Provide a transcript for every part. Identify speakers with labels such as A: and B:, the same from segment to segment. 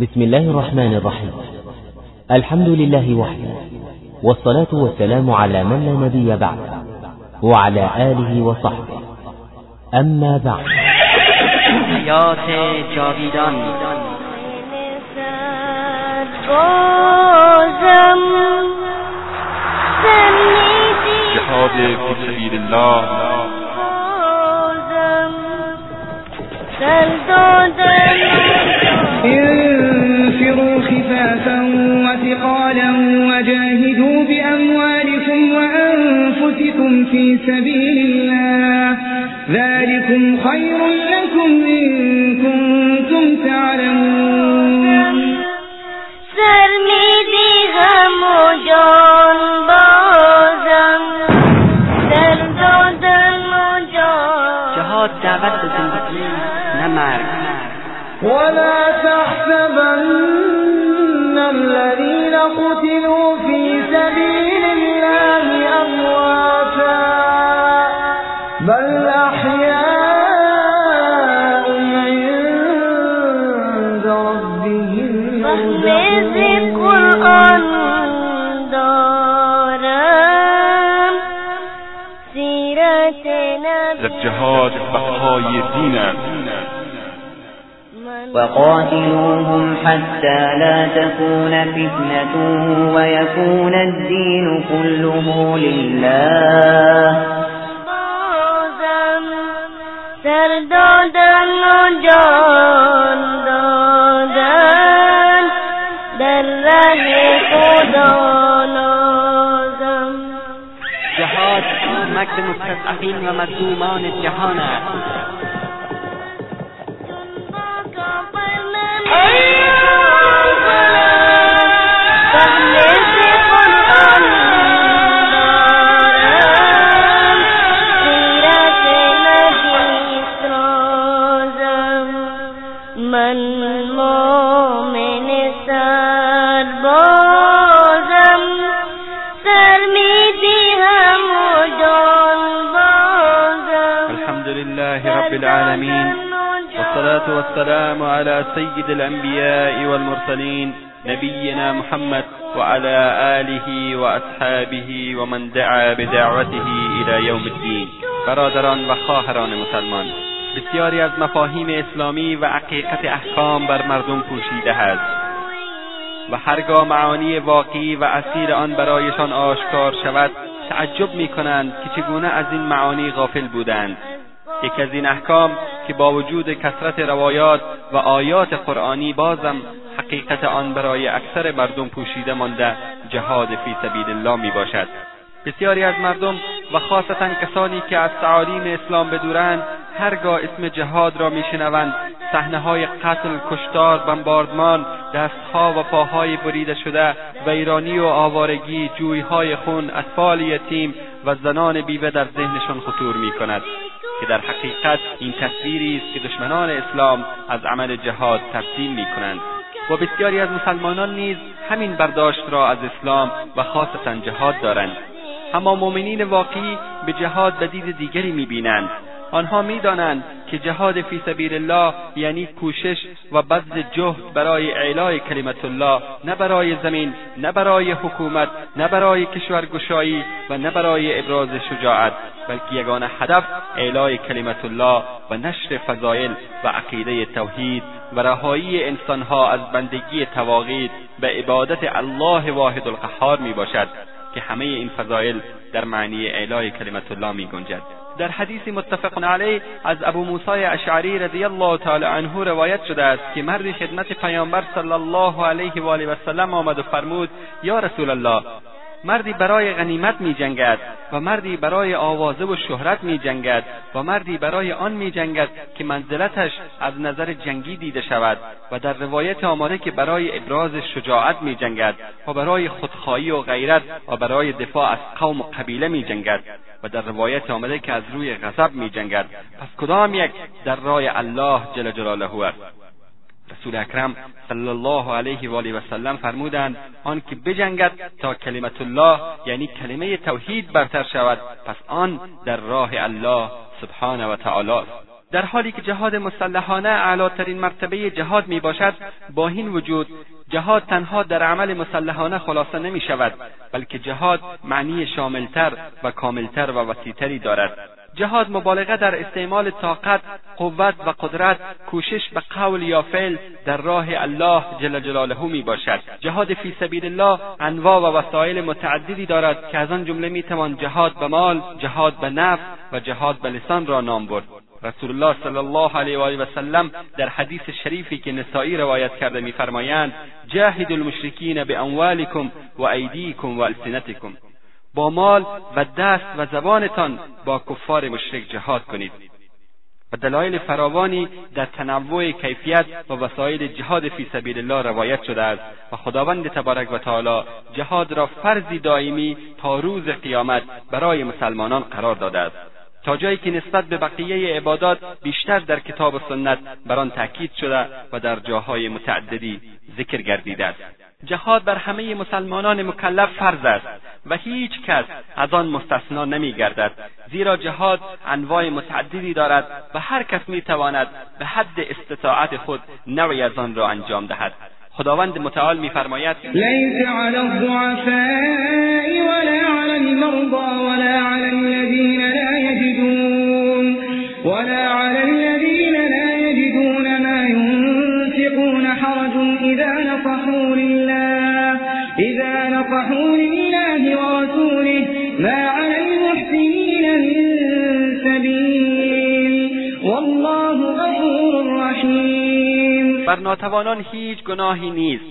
A: بسم الله الرحمن الرحيم الحمد لله وحده والصلاة والسلام على من لا نبي بعد وعلى آله وصحبه أما بعد
B: حیات جاویدان جهاد في سبيل الله
C: قتلتم في سبيل الله ذلكم خير لكم إن كنتم تعلمون سر دي دیگا مجان بازم در دادن مجان جهاد دعوت به زندگی نه مرگ ولا تحسبن الذين قتلوا في
B: در جهاد بقای دینند
D: وقاتلوهم حتى لا تكون فتنة ويكون الدين كله لله سردادن جان
B: دوست از و والسلام على سيد الأنبياء والمرسلين نبينا محمد وعلى آله وأصحابه و من دعا بدعوته إلى الى یوم الدین برادران و خواهران مسلمان بسیاری از مفاهیم اسلامی و حقیقت احکام بر مردم پوشیده است و هرگاه معانی واقعی و اصیل آن برایشان آشکار شود تعجب می کنند که چگونه از این معانی غافل بودند یکی از این احکام که با وجود کثرت روایات و آیات قرآنی بازم حقیقت آن برای اکثر مردم پوشیده مانده جهاد فی سبیل الله می باشد بسیاری از مردم و خاصتا کسانی که از تعالیم اسلام بدورند هرگاه اسم جهاد را میشنوند های قتل کشتار بمباردمان دستها و پاهای بریده شده ویرانی و آوارگی جویهای خون اطفال یتیم و زنان بیوه در ذهنشان خطور میکند که در حقیقت این تصویری است که دشمنان اسلام از عمل جهاد ترسیم می و بسیاری از مسلمانان نیز همین برداشت را از اسلام و خاصتا جهاد دارند اما مؤمنین واقعی به جهاد دید دیگری میبینند آنها میدانند که جهاد فی سبیل الله یعنی کوشش و بذل جهد برای اعلای کلمت الله نه برای زمین نه برای حکومت نه برای کشورگشایی و نه برای ابراز شجاعت بلکه یگانه هدف اعلای کلمت الله و نشر فضایل و عقیده توحید و رهایی انسانها از بندگی تواغید به عبادت الله واحد القهار می باشد که همه این فضایل در معنی اعلای کلمت الله می گنجد در حدیث متفق علیه از ابو موسی اشعری رضی الله تعالی عنه روایت شده است که مردی خدمت پیامبر صلی الله علیه و آله و سلم آمد و فرمود یا رسول الله مردی برای غنیمت می جنگد و مردی برای آوازه و شهرت می جنگد و مردی برای آن می جنگد که منزلتش از نظر جنگی دیده شود و در روایت آمده که برای ابراز شجاعت می جنگد و برای خودخواهی و غیرت و برای دفاع از قوم و قبیله می جنگد و در روایت آمده که از روی غضب می جنگد پس کدام یک در رای الله جل جلاله است رسول اکرم صلی الله علیه و آله و سلم فرمودند آن که بجنگد تا کلمت الله یعنی کلمه توحید برتر شود پس آن در راه الله سبحانه و تعالی است در حالی که جهاد مسلحانه اعلاترین مرتبه جهاد می باشد با این وجود جهاد تنها در عمل مسلحانه خلاصه نمی شود بلکه جهاد معنی شاملتر و کاملتر و وسیعتری دارد جهاد مبالغه در استعمال طاقت قوت و قدرت کوشش به قول یا فعل در راه الله جل جلاله می باشد جهاد فی سبیل الله انواع و وسایل متعددی دارد که از آن جمله میتوان جهاد به مال جهاد به نفس و جهاد به لسان را نام برد رسول الله صلی الله علیه و آله سلم در حدیث شریفی که نسائی روایت کرده میفرمایند جاهد المشرکین باموالکم و ایدیکم و السنتکم با مال و دست و زبانتان با کفار مشرک جهاد کنید و دلایل فراوانی در تنوع کیفیت و وسایل جهاد فی سبیل الله روایت شده است و خداوند تبارک و تعالی جهاد را فرضی دائمی تا روز قیامت برای مسلمانان قرار داده است تا جایی که نسبت به بقیه عبادات بیشتر در کتاب و سنت بر آن تأکید شده و در جاهای متعددی ذکر گردیده است جهاد بر همه مسلمانان مکلف فرض است و هیچ کس از آن مستثنا نمیگردد زیرا جهاد انواع متعددی دارد و هر کس تواند به حد استطاعت خود نوعی از آن را انجام دهد خداوند متعال میفرماید
C: لیس علی الضعفاء ولا علی المرضى ولا علی الذین لا یجدون ولا علی الذین لا یجدون ما ينفقون حرج اذا نصحوا لله اذا نصحوا لله ورسوله ما على المحسنين من سبيل والله غفور رحيم
B: بر ناتوانان هیچ گناهی نیست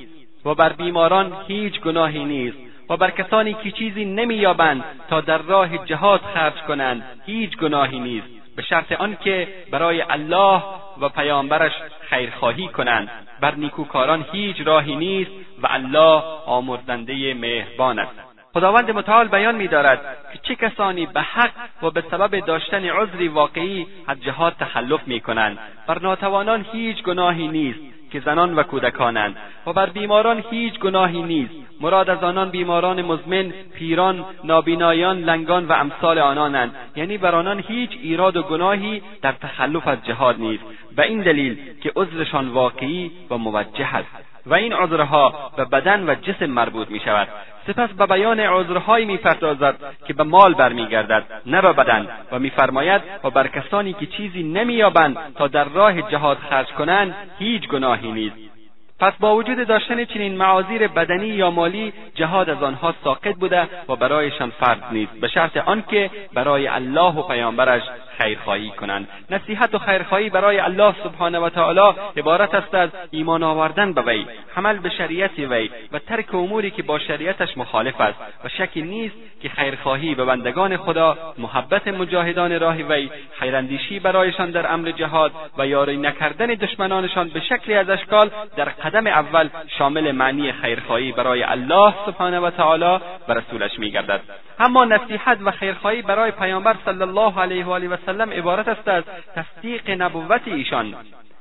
B: و بر بیماران هیچ گناهی نیست و بر کسانی که چیزی نمییابند تا در راه جهاد خرج کنند هیچ گناهی نیست به شرط آنکه برای الله و پیامبرش خیرخواهی کنند بر نیکوکاران هیچ راهی نیست و الله آمرزنده مهربان است خداوند متعال بیان میدارد که چه کسانی به حق و به سبب داشتن عذری واقعی از جهاد تخلف میکنند بر ناتوانان هیچ گناهی نیست که زنان و کودکانند و بر بیماران هیچ گناهی نیست مراد از آنان بیماران مزمن پیران نابینایان لنگان و امثال آنانند یعنی بر آنان هیچ ایراد و گناهی در تخلف از جهاد نیست به این دلیل که عذرشان واقعی و موجه است و این عذرها به بدن و جسم مربوط می شود سپس به بیان عذرهایی میپردازد که به مال برمیگردد نه به بدن و میفرماید و بر کسانی که چیزی نمی نمییابند تا در راه جهاد خرج کنند هیچ گناهی نیست پس با وجود داشتن چنین معاذیر بدنی یا مالی جهاد از آنها ساقط بوده و برایشان فرض نیست به شرط آنکه برای الله و پیامبرش خیرخواهی کنند نصیحت و خیرخواهی برای الله سبحانه و تعالی عبارت است از ایمان آوردن به وی حمل به شریعت وی و ترک اموری که با شریعتش مخالف است و شکی نیست که خیرخواهی به بندگان خدا محبت مجاهدان راه وی خیراندیشی برایشان در امر جهاد و یاری نکردن دشمنانشان به شکلی از اشکال در قدم اول شامل معنی خیرخواهی برای الله سبحانه و تعالی و رسولش گردد اما نصیحت و خیرخواهی برای پیامبر صلی الله علیه و آله و سلم عبارت است از تصدیق نبوت ایشان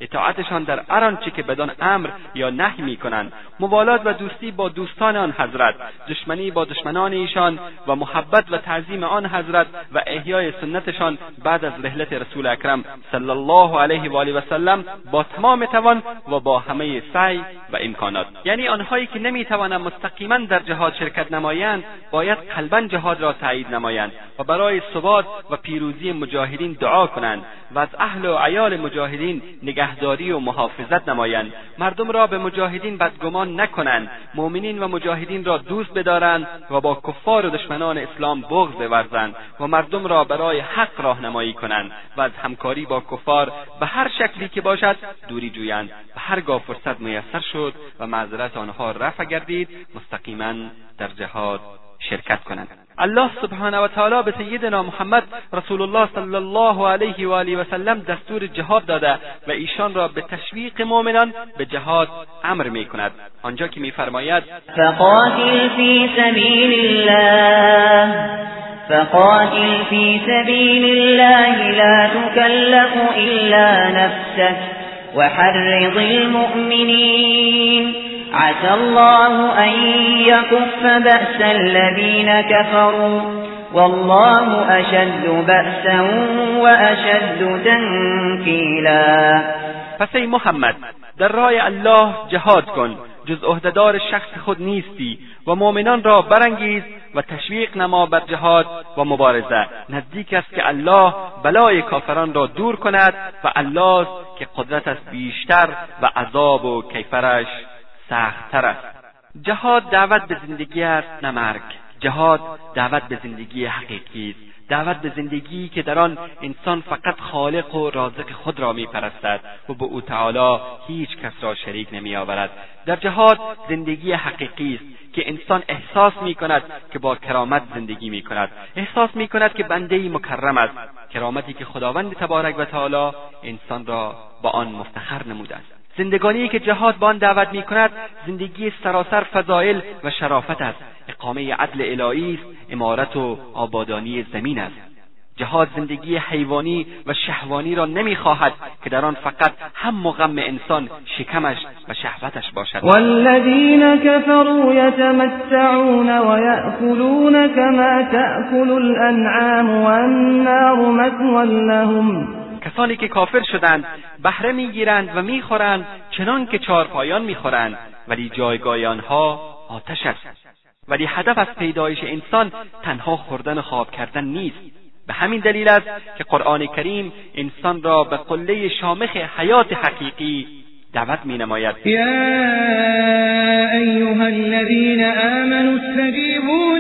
B: اطاعتشان در هر آنچه که بدان امر یا نهی میکنند موالات و دوستی با دوستان آن حضرت دشمنی با دشمنان ایشان و محبت و تعظیم آن حضرت و احیای سنتشان بعد از رحلت رسول اکرم صلی الله علیه و آله و سلم با تمام توان و با همه سعی و امکانات یعنی آنهایی که نمیتوانند مستقیما در جهاد شرکت نمایند باید قلبا جهاد را تایید نمایند و برای ثبات و پیروزی مجاهدین دعا کنند و از اهل و عیال مجاهدین نگهداری و محافظت نمایند مردم را به مجاهدین بدگمان نکنند مؤمنین و مجاهدین را دوست بدارند و با کفار و دشمنان اسلام بغض بورزند و مردم را برای حق راهنمایی کنند و از همکاری با کفار به هر شکلی که باشد دوری جویند و هرگاه فرصت میسر شد و معذرت آنها رفع گردید مستقیما در جهاد شرکت کنند الله سبحانه و تعالی به سیدنا محمد رسول الله صلی الله علیه و آله و سلم دستور جهاد داده و ایشان را به تشویق مؤمنان به جهاد امر می کند آنجا که میفرماید
D: فقاتل فی سبیل الله فقاتل فی سبیل الله لا تكلف الا نفسك وحرض المؤمنین عسى الله أن يكف بأس الذين كفروا والله أشد بأسا وأشد تنكيلا
B: پس ای محمد در راه الله جهاد کن جز عهدهدار شخص خود نیستی و مؤمنان را برانگیز و تشویق نما بر جهاد و مبارزه نزدیک است که الله بلای کافران را دور کند و الله است که قدرت است بیشتر و عذاب و کیفرش سختتر است جهاد دعوت به زندگی است نه مرگ جهاد دعوت به زندگی حقیقی است دعوت به زندگی که در آن انسان فقط خالق و رازق خود را میپرستد و به او تعالی هیچ کس را شریک نمیآورد در جهاد زندگی حقیقی است که انسان احساس می کند که با کرامت زندگی می کند احساس می کند که بنده مکرم است کرامتی که خداوند تبارک و تعالی انسان را با آن مفتخر نموده است زندگانی که جهاد به آن دعوت می کند زندگی سراسر فضائل و شرافت است اقامه عدل الهی است عمارت و آبادانی زمین است جهاد زندگی حیوانی و شهوانی را نمیخواهد که در آن فقط هم مغم انسان شکمش و شهوتش باشد
C: والذین كفروا یتمتعون و كما تأكل الانعام والنار لهم
B: کسانی که کافر شدند بهره میگیرند و میخورند چنان که چارپایان میخورند ولی جایگاه آنها آتش است ولی هدف از پیدایش انسان تنها خوردن و خواب کردن نیست به همین دلیل است که قرآن کریم انسان را به قله شامخ حیات حقیقی دعوت می نماید ایها الذین آمنوا استجیبوا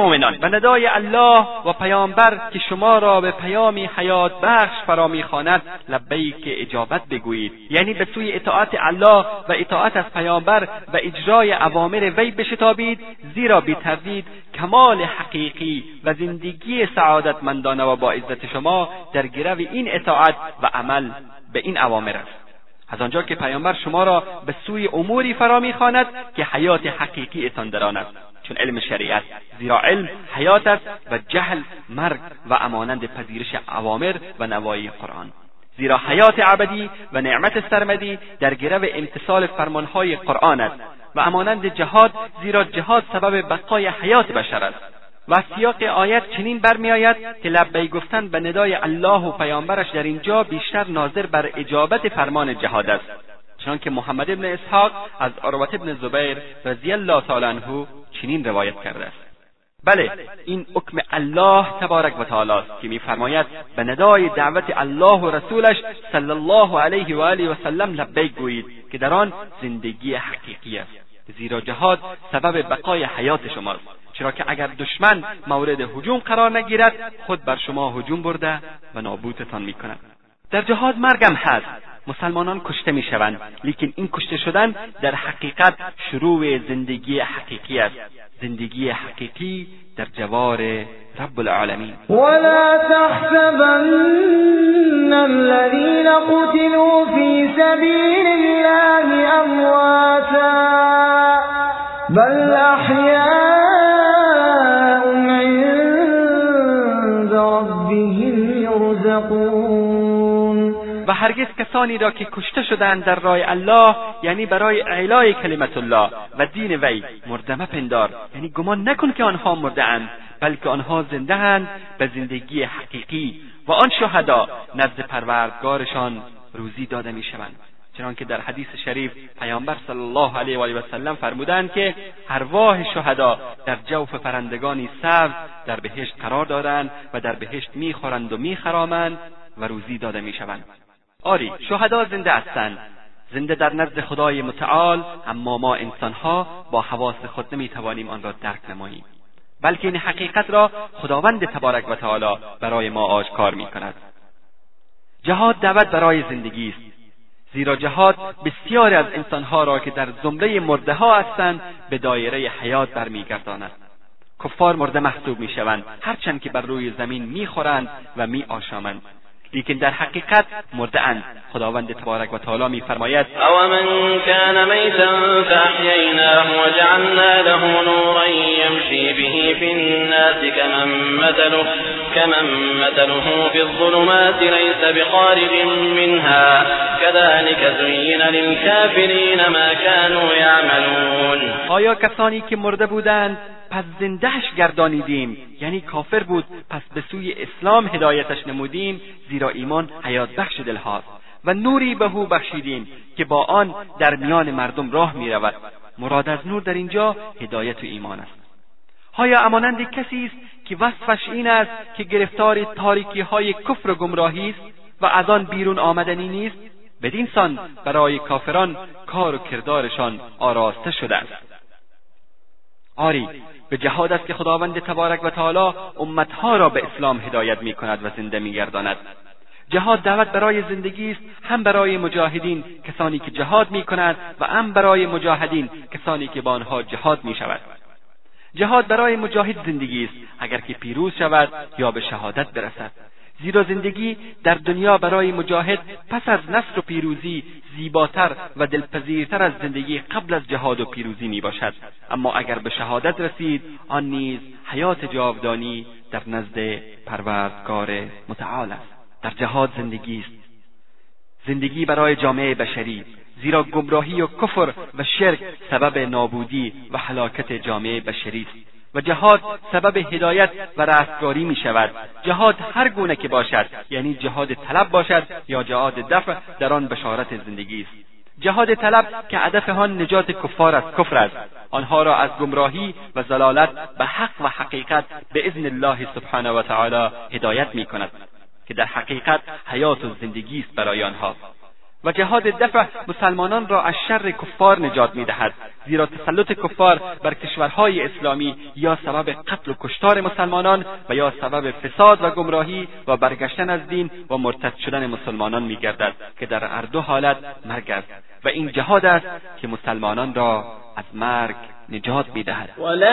B: و ندای الله و پیامبر که شما را به پیامی حیات بخش فرا میخواند لبیک اجابت بگویید یعنی به سوی اطاعت الله و اطاعت از پیامبر و اجرای اوامر وی بشتابید زیرا بیتردید کمال حقیقی و زندگی سعادتمندانه و با عزت شما در گرو این اطاعت و عمل به این اوامر است از آنجا که پیامبر شما را به سوی اموری فرا میخواند که حیات حقیقیتان در آن است چون علم شریعت زیرا علم حیات است و جهل مرگ و امانند پذیرش عوامر و نوایی قرآن زیرا حیات ابدی و نعمت سرمدی در گرو امتصال فرمانهای قرآن است و امانند جهاد زیرا جهاد سبب بقای حیات بشر است و سیاق آیت چنین برمیآید که لبی گفتن به ندای الله و پیامبرش در اینجا بیشتر ناظر بر اجابت فرمان جهاد است چنانکه محمد ابن اسحاق از عروت ابن زبیر رضی الله تعالی عنه چنین روایت کرده است بله این حکم الله تبارک و تعالی است که میفرماید به ندای دعوت الله و رسولش صلی الله علیه و آله و سلم لبیک گویید که در آن زندگی حقیقی است زیرا جهاد سبب بقای حیات شماست چرا که اگر دشمن مورد هجوم قرار نگیرد خود بر شما هجوم برده و نابودتان کند در جهاد مرگم هست مسلمانان کشته میشوند لیکن این کشته شدن در حقیقت شروع زندگی حقیقی است زندگی حقیقی در جوار رب العالمین
C: ولا تحسبن الذين قتلوا في سبيل الله امواتا بل احياء
B: ربهم و هرگز کسانی را که کشته شدند در راه الله یعنی برای اعلای کلمت الله و دین وی مرده مپندار یعنی گمان نکن که آنها مردهاند بلکه آنها زنده اند به زندگی حقیقی و آن شهدا نزد پروردگارشان روزی داده شوند چنانکه در حدیث شریف پیامبر صلی الله علیه و آله و سلم فرمودند که ارواح شهدا در جوف پرندگانی سبز در بهشت قرار دارند و در بهشت میخورند و میخرامند و روزی داده میشوند آری شهدا زنده هستند زنده در نزد خدای متعال اما ما انسانها با حواس خود نمیتوانیم آن را درک نماییم بلکه این حقیقت را خداوند تبارک و تعالی برای ما آشکار میکند جهاد دعوت برای زندگی است زیرا جهاد بسیاری از انسانها را که در زمره مرده ها هستند به دایره حیات برمیگرداند کفار مرده محسوب میشوند هرچند که بر روی زمین میخورند و میآشامند لیکن در حقیقت مردهاند خداوند تبارک و تعالی میفرماید
D: او من کان میتا فاحییناه وجعلنا له نورا یمشی به فی الناس کمن مثله كمن مثله في الظلمات لیس بخارج منها كذلك زین للكافرين ما كانوا یعملون
B: آیا کسانی که مرده بودند پس زندهش گردانیدیم یعنی کافر بود پس به سوی اسلام هدایتش نمودیم زیرا ایمان حیات بخش دلهاست و نوری به او بخشیدیم که با آن در میان مردم راه می رود مراد از نور در اینجا هدایت و ایمان است آیا امانند کسی است که وصفش این است که گرفتار تاریکی های کفر و گمراهی است و از آن بیرون آمدنی نیست بدین سان برای کافران کار و کردارشان آراسته شده است آری به جهاد است که خداوند تبارک و تعالی امتها را به اسلام هدایت می کند و زنده گرداند جهاد دعوت برای زندگی است هم برای مجاهدین کسانی که جهاد می کند و هم برای مجاهدین کسانی که با آنها جهاد می شود جهاد برای مجاهد زندگی است اگر که پیروز شود یا به شهادت برسد زیرا زندگی در دنیا برای مجاهد پس از نصر و پیروزی زیباتر و دلپذیرتر از زندگی قبل از جهاد و پیروزی می باشد اما اگر به شهادت رسید آن نیز حیات جاودانی در نزد پروردگار متعال است در جهاد زندگی است زندگی برای جامعه بشری زیرا گمراهی و کفر و شرک سبب نابودی و هلاکت جامعه بشری است و جهاد سبب هدایت و رستگاری می شود جهاد هر گونه که باشد یعنی جهاد طلب باشد یا جهاد دفع در آن بشارت زندگی است جهاد طلب که هدف آن نجات کفار از کفر است آنها را از گمراهی و زلالت به حق و حقیقت به اذن الله سبحانه و تعالی هدایت می کند که در حقیقت حیات و زندگی است برای آنها و جهاد دفع مسلمانان را از شر کفار نجات میدهد زیرا تسلط کفار بر کشورهای اسلامی یا سبب قتل و کشتار مسلمانان و یا سبب فساد و گمراهی و برگشتن از دین و مرتد شدن مسلمانان میگردد که در هر دو حالت مرگ است و این جهاد است که مسلمانان را از مرگ نجات میدهد ولا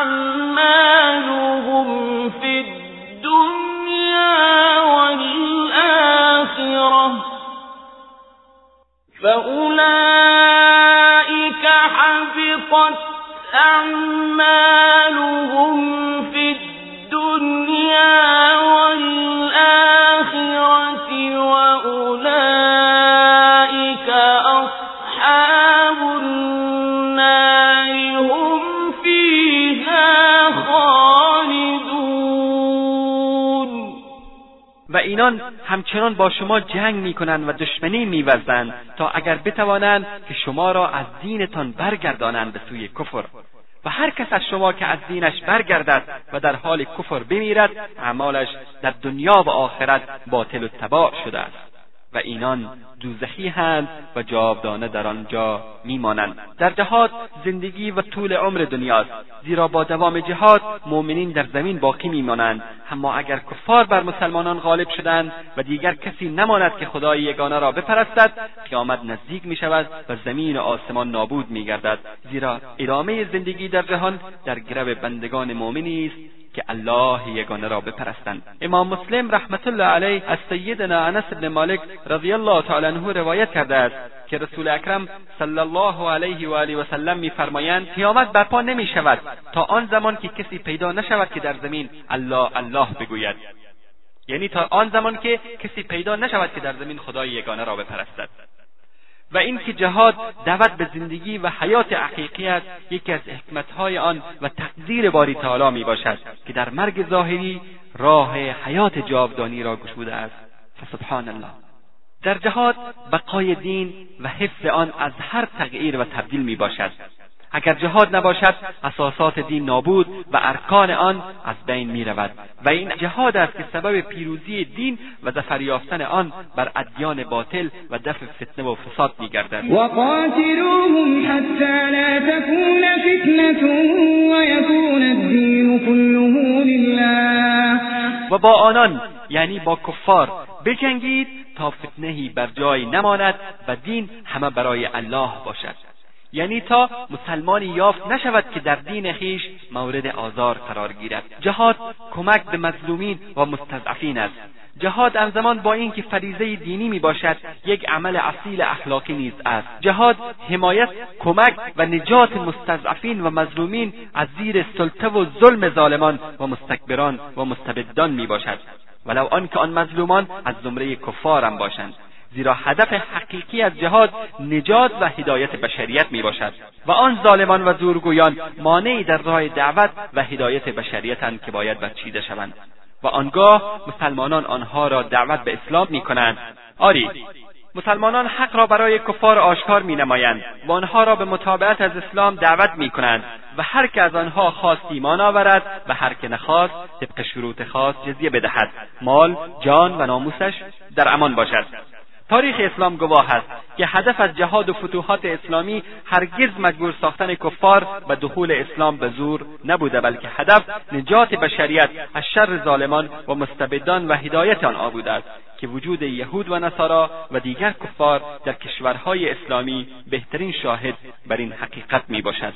D: أعمالهم فأولئك حبطت أعمالهم
B: اینان همچنان با شما جنگ میکنند و دشمنی وزند تا اگر بتوانند که شما را از دینتان برگردانند به سوی کفر و هر کس از شما که از دینش برگردد و در حال کفر بمیرد اعمالش در دنیا و آخرت باطل و تباع شده است و اینان دوزخی هند و جاودانه در آنجا میمانند در جهاد زندگی و طول عمر دنیاست زیرا با دوام جهاد مؤمنین در زمین باقی میمانند اما اگر کفار بر مسلمانان غالب شدند و دیگر کسی نماند که خدای یگانه را بپرستد قیامت نزدیک میشود و زمین و آسمان نابود میگردد زیرا ادامه زندگی در جهان در گرو بندگان مؤمنی است که الله یگانه را بپرستند امام مسلم رحمت الله علیه از سیدنا انس بن مالک رضی الله تعالی عنه روایت کرده است که رسول اکرم صلی الله علیه و آله و سلم میفرمایند قیامت برپا نمی شود تا آن زمان که کسی پیدا نشود که در زمین الله الله بگوید یعنی تا آن زمان که کسی پیدا نشود که در زمین خدای یگانه را بپرستد و اینکه جهاد دعوت به زندگی و حیات حقیقی است یکی از حکمتهای آن و تقدیر باری تعالی می باشد که در مرگ ظاهری راه حیات جاودانی را گشوده است فسبحان الله در جهاد بقای دین و حفظ آن از هر تغییر و تبدیل می باشد اگر جهاد نباشد اساسات دین نابود و ارکان آن از بین می رود و این جهاد است که سبب پیروزی دین و ظفر یافتن آن بر ادیان باطل و دفع فتنه و فساد می گردد و و با آنان یعنی با کفار بجنگید تا فتنهی بر جای نماند و دین همه برای الله باشد یعنی تا مسلمانی یافت نشود که در دین خیش مورد آزار قرار گیرد جهاد کمک به مظلومین و مستضعفین است جهاد همزمان با اینکه فریضه دینی می باشد یک عمل اصیل اخلاقی نیز است جهاد حمایت کمک و نجات مستضعفین و مظلومین از زیر سلطه و ظلم ظالمان و مستکبران و مستبدان می باشد ولو آنکه آن مظلومان از زمره کفارم باشند زیرا هدف حقیقی از جهاد نجات و هدایت بشریت می باشد و آن ظالمان و زورگویان مانعی در راه دعوت و هدایت بشریتند که باید برچیده شوند و آنگاه مسلمانان آنها را دعوت به اسلام می کنند آری مسلمانان حق را برای کفار آشکار می نمایند و آنها را به مطابقت از اسلام دعوت می کنند و هر که از آنها خواست ایمان آورد و هر که نخواست طبق شروط خاص جزیه بدهد مال جان و ناموسش در امان باشد تاریخ اسلام گواه است که هدف از جهاد و فتوحات اسلامی هرگز مجبور ساختن کفار و دخول اسلام به زور نبوده بلکه هدف نجات بشریت از شر ظالمان و مستبدان و هدایت آنها بوده است که وجود یهود و نصارا و دیگر کفار در کشورهای اسلامی بهترین شاهد بر این حقیقت می باشد.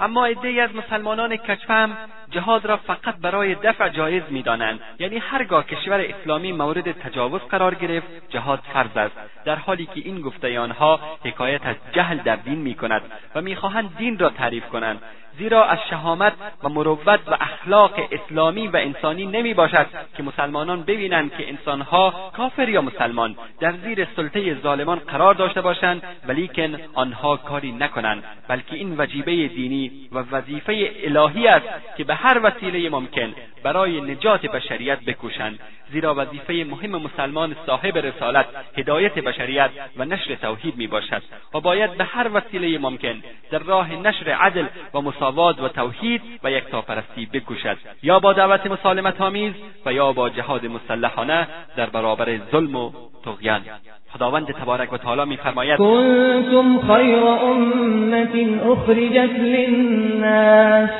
B: اما عدهای از مسلمانان کچفم جهاد را فقط برای دفع جایز میدانند یعنی هرگاه کشور اسلامی مورد تجاوز قرار گرفت جهاد فرض است در حالی که این گفته آنها حکایت از جهل در دین میکند و میخواهند دین را تعریف کنند زیرا از شهامت و مروت و اخلاق اسلامی و انسانی نمی باشد که مسلمانان ببینند که انسانها کافر یا مسلمان در زیر سلطه ظالمان قرار داشته باشند ولیکن آنها کاری نکنند بلکه این وجیبه دینی و وظیفه الهی است که به هر وسیله ممکن برای نجات بشریت بکوشند زیرا وظیفه مهم مسلمان صاحب رسالت هدایت بشریت و نشر توحید می باشد و باید به هر وسیله ممکن در راه نشر عدل و مسا مساوات و توحید و یکتاپرستی بکوشد یا با دعوت مسالمت آمیز و یا با جهاد مسلحانه در برابر ظلم و طغیان خداوند تبارک و تعالی میفرماید
C: کنتم خیر امت اخرجت للناس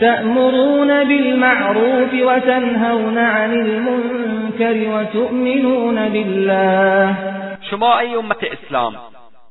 C: تأمرون بالمعروف وتنهون عن المنکر وتؤمنون بالله
B: شما ای امت اسلام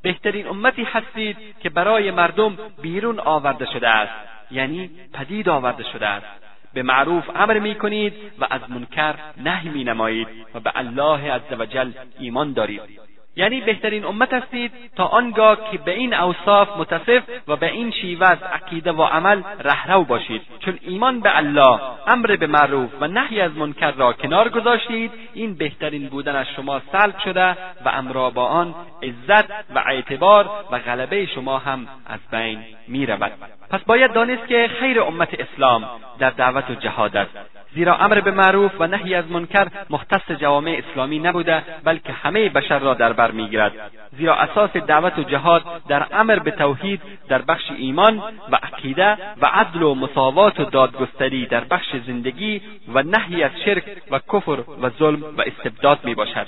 B: بهترین امتی هستید که برای مردم بیرون آورده شده است یعنی پدید آورده شده است به معروف امر می کنید و از منکر نهی می نمایید و به الله عزوجل ایمان دارید یعنی بهترین امت هستید تا آنگاه که به این اوصاف متصف و به این شیوه از عقیده و عمل رهرو باشید چون ایمان به الله امر به معروف و نهی از منکر را کنار گذاشتید این بهترین بودن از شما سلب شده و امرا با آن عزت و اعتبار و غلبه شما هم از بین میرود پس باید دانست که خیر امت اسلام در دعوت و جهاد است زیرا امر به معروف و نهی از منکر مختص جوامع اسلامی نبوده بلکه همه بشر را در بر میگیرد زیرا اساس دعوت و جهاد در امر به توحید در بخش ایمان و عقیده و عدل و مساوات و دادگستری در بخش زندگی و نهی از شرک و کفر و ظلم و استبداد میباشد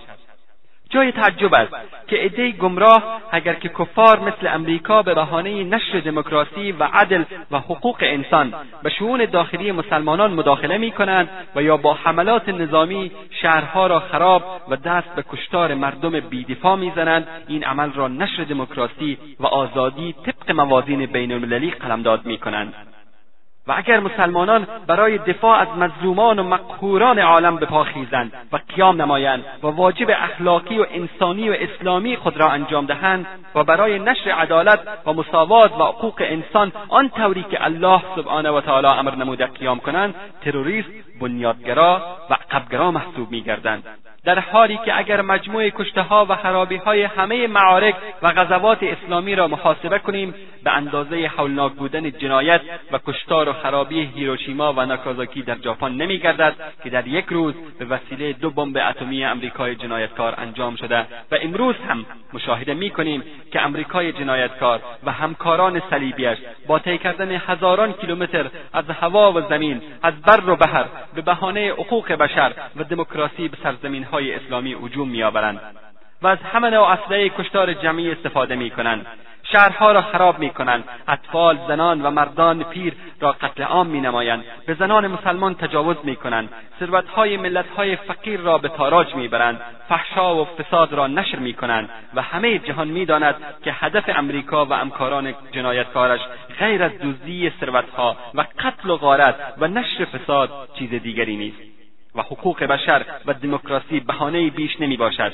B: جای تعجب است که عدهای گمراه اگر که کفار مثل امریکا به بهانه نشر دموکراسی و عدل و حقوق انسان به شئون داخلی مسلمانان مداخله می کنند و یا با حملات نظامی شهرها را خراب و دست به کشتار مردم بیدفاع میزنند این عمل را نشر دموکراسی و آزادی طبق موازین بین المللی قلمداد می کنند. و اگر مسلمانان برای دفاع از مظلومان و مقهوران عالم بپاخیزند و قیام نمایند و واجب اخلاقی و انسانی و اسلامی خود را انجام دهند و برای نشر عدالت و مساوات و حقوق انسان آن طوری که الله سبحانه و تعالی امر نموده قیام کنند تروریست بنیادگرا و عقبگرا محسوب میگردند در حالی که اگر مجموع کشتهها و های همه معارک و غزوات اسلامی را محاسبه کنیم به اندازه هولناک بودن جنایت و کشتار خرابی هیروشیما و ناکازاکی در ژاپن نمیگردد که در یک روز به وسیله دو بمب اتمی امریکای جنایتکار انجام شده و امروز هم مشاهده میکنیم که امریکای جنایتکار و همکاران صلیبیاش با طی کردن هزاران کیلومتر از هوا و زمین از بر و بهر به بهانه حقوق بشر و دموکراسی به سرزمینهای اسلامی هجوم میآورند و از همه نوع اسلحه کشتار جمعی استفاده میکنند شهرها را خراب می کنند، اطفال زنان و مردان پیر را قتل عام نمایند، به زنان مسلمان تجاوز می های ثروتهای ملتهای فقیر را به تاراج برند، فحشا و فساد را نشر می کنند و همه جهان داند که هدف امریکا و امکاران جنایتکارش غیر از دزدی ثروتها و قتل و غارت و نشر فساد چیز دیگری نیست و حقوق بشر و دموکراسی بهانه بیش نمی باشد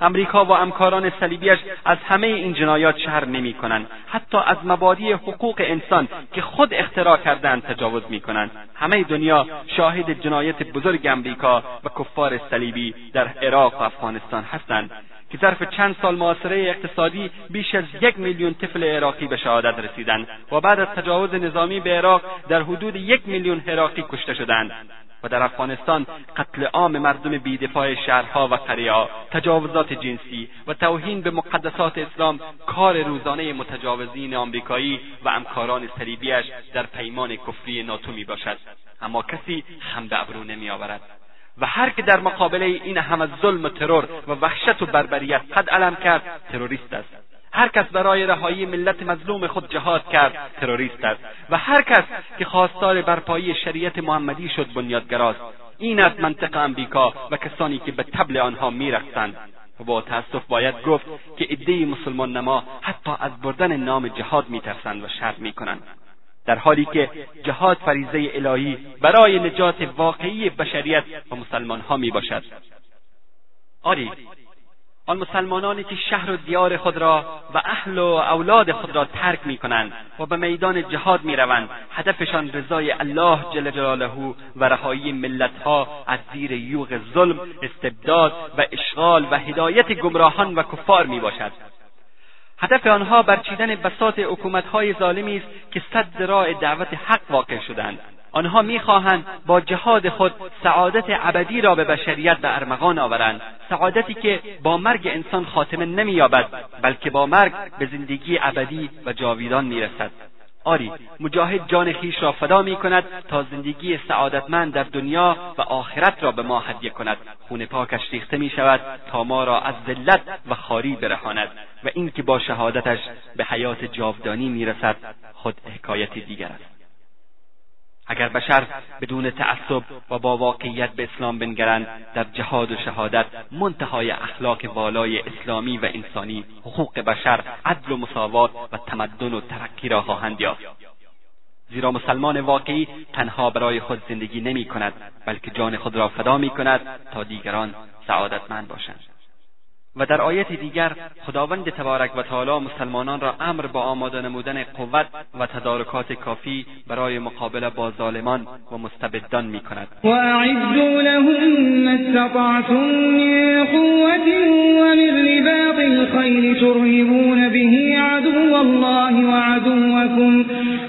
B: امریکا و امکاران صلیبیاش از همه این جنایات شهر نمیکنند حتی از مبادی حقوق انسان که خود اختراع کردند تجاوز میکنند همه دنیا شاهد جنایت بزرگ امریکا و کفار صلیبی در عراق و افغانستان هستند که ظرف چند سال معاصره اقتصادی بیش از یک میلیون طفل عراقی به شهادت رسیدند و بعد از تجاوز نظامی به عراق در حدود یک میلیون عراقی کشته شدند و در افغانستان قتل عام مردم بیدفاع شهرها و قریهها تجاوزات جنسی و توهین به مقدسات اسلام کار روزانه متجاوزین آمریکایی و همکاران صلیبیاش در پیمان کفری ناتو می باشد اما کسی هم به ابرو نمی آورد و هر که در مقابله این همه ظلم و ترور و وحشت و بربریت قد علم کرد تروریست است هر کس برای رهایی ملت مظلوم خود جهاد کرد تروریست است و هر کس که خواستار برپایی شریعت محمدی شد بنیادگراست این است منطق امریکا و کسانی که به تبل آنها میرقصند و با تأسف باید گفت که عدهای مسلمان نما حتی از بردن نام جهاد میترسند و شرم میکنند در حالی که جهاد فریضه الهی برای نجات واقعی بشریت و مسلمانها میباشد آری آن مسلمانانی که شهر و دیار خود را و اهل و اولاد خود را ترک می کنند و به میدان جهاد می روند هدفشان رضای الله جل جلاله و رهایی ها از زیر یوغ ظلم استبداد و اشغال و هدایت گمراهان و کفار می باشد هدف آنها برچیدن بساط های ظالمی است که صد راه دعوت حق واقع شدند آنها میخواهند با جهاد خود سعادت ابدی را به بشریت به ارمغان آورند سعادتی که با مرگ انسان خاتمه نمییابد بلکه با مرگ به زندگی ابدی و جاویدان میرسد آری مجاهد جان خیش را فدا میکند تا زندگی سعادتمند در دنیا و آخرت را به ما هدیه کند خون پاکش ریخته میشود تا ما را از ذلت و خاری برهاند و اینکه با شهادتش به حیات جاودانی میرسد خود حکایتی دیگر است اگر بشر بدون تعصب و با واقعیت به اسلام بنگرند در جهاد و شهادت منتهای اخلاق والای اسلامی و انسانی حقوق بشر عدل و مساوات و تمدن و ترقی را خواهند یافت زیرا مسلمان واقعی تنها برای خود زندگی نمی کند بلکه جان خود را فدا می کند تا دیگران سعادتمند باشند و در آیت دیگر خداوند تبارک و تعالی مسلمانان را امر با آماده نمودن قوت و تدارکات کافی برای مقابله با ظالمان و مستبدان می کند
C: و اعدو لهم استطعتم من قوت و من رباط الخیل ترهبون به عدو الله و عدوكم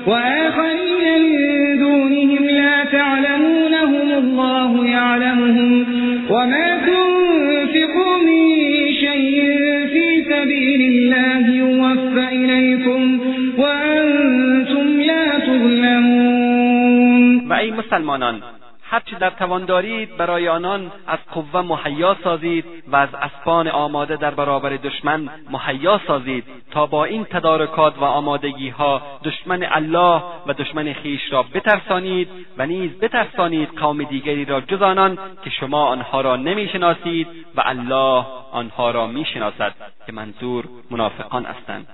C: و آخرین من دونهم لا تعلمونهم الله يعلمهم وما تنفقوا من شيء في سبيل الله يوفى إليكم وأنتم لا تظلمون
B: و ای مسلمانان هرچه در توان دارید برای آنان از قوه مهیا سازید و از اسبان آماده در برابر دشمن مهیا سازید تا با این تدارکات و آمادگیها دشمن الله و دشمن خیش را بترسانید و نیز بترسانید قوم دیگری را جز آنان که شما آنها را نمیشناسید و الله آنها را میشناسد که منظور منافقان هستند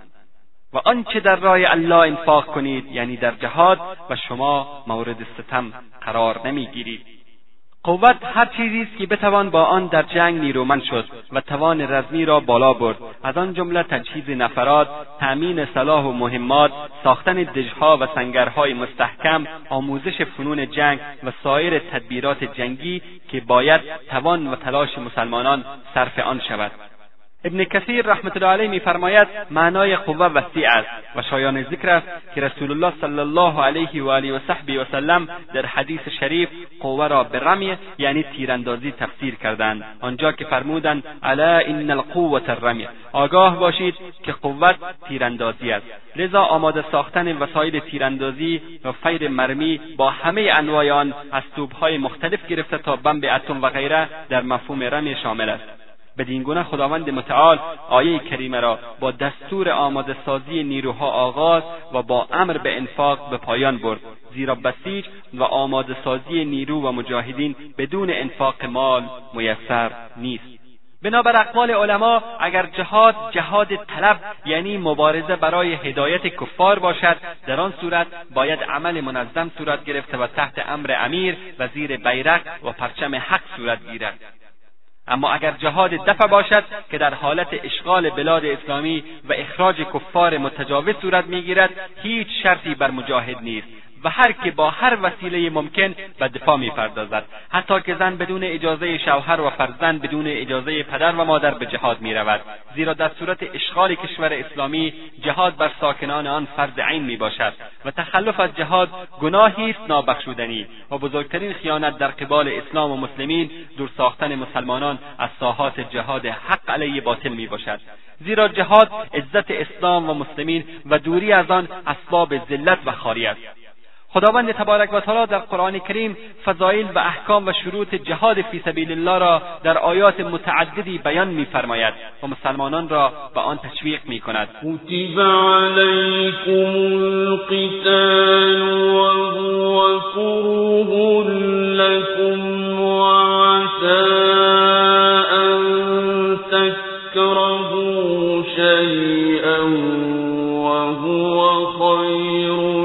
B: و آنچه در راه الله انفاق کنید یعنی در جهاد و شما مورد ستم قرار نمیگیرید قوت هر چیزی است که بتوان با آن در جنگ نیرومند شد و توان رزمی را بالا برد از آن جمله تجهیز نفرات تأمین صلاح و مهمات ساختن دژها و سنگرهای مستحکم آموزش فنون جنگ و سایر تدبیرات جنگی که باید توان و تلاش مسلمانان صرف آن شود ابن کثیر رحمت الله علیه میفرماید معنای قوه وسیع است و شایان ذکر است که رسول الله صلی الله علیه و آله و و سلم در حدیث شریف قوه را به رمی یعنی تیراندازی تفسیر کردند آنجا که فرمودند الا ان القوة الرمی آگاه باشید که قوت تیراندازی است لذا آماده ساختن وسایل تیراندازی و فیر مرمی با همه انواع آن از توبهای مختلف گرفته تا بمب اتم و غیره در مفهوم رمی شامل است بدین گونه خداوند متعال آیه کریمه را با دستور آماده سازی نیروها آغاز و با امر به انفاق به پایان برد زیرا بسیج و آماده سازی نیرو و مجاهدین بدون انفاق مال میسر نیست بنابر اقوال علما اگر جهاد جهاد طلب یعنی مبارزه برای هدایت کفار باشد در آن صورت باید عمل منظم صورت گرفته و تحت امر امیر و زیر بیرق و پرچم حق صورت گیرد اما اگر جهاد دفع باشد که در حالت اشغال بلاد اسلامی و اخراج کفار متجاوز صورت میگیرد هیچ شرطی بر مجاهد نیست و هر که با هر وسیله ممکن به دفاع میپردازد حتی که زن بدون اجازه شوهر و فرزند بدون اجازه پدر و مادر به جهاد میرود زیرا در صورت اشغال کشور اسلامی جهاد بر ساکنان آن فرض عین میباشد و تخلف از جهاد گناهی است نابخشودنی و بزرگترین خیانت در قبال اسلام و مسلمین دور ساختن مسلمانان از ساحات جهاد حق علیه باطل میباشد زیرا جهاد عزت اسلام و مسلمین و دوری از آن اسباب ذلت و خاری است خداوند تبارک و تعالی در قرآن کریم فضایل و احکام و شروط جهاد فی سبیل الله را در آیات متعددی بیان میفرماید و مسلمانان را به آن تشویق می کند
C: کتب علیکم القتال وهو لكم لكم وعسى ان تكرهوا شيئا وهو خير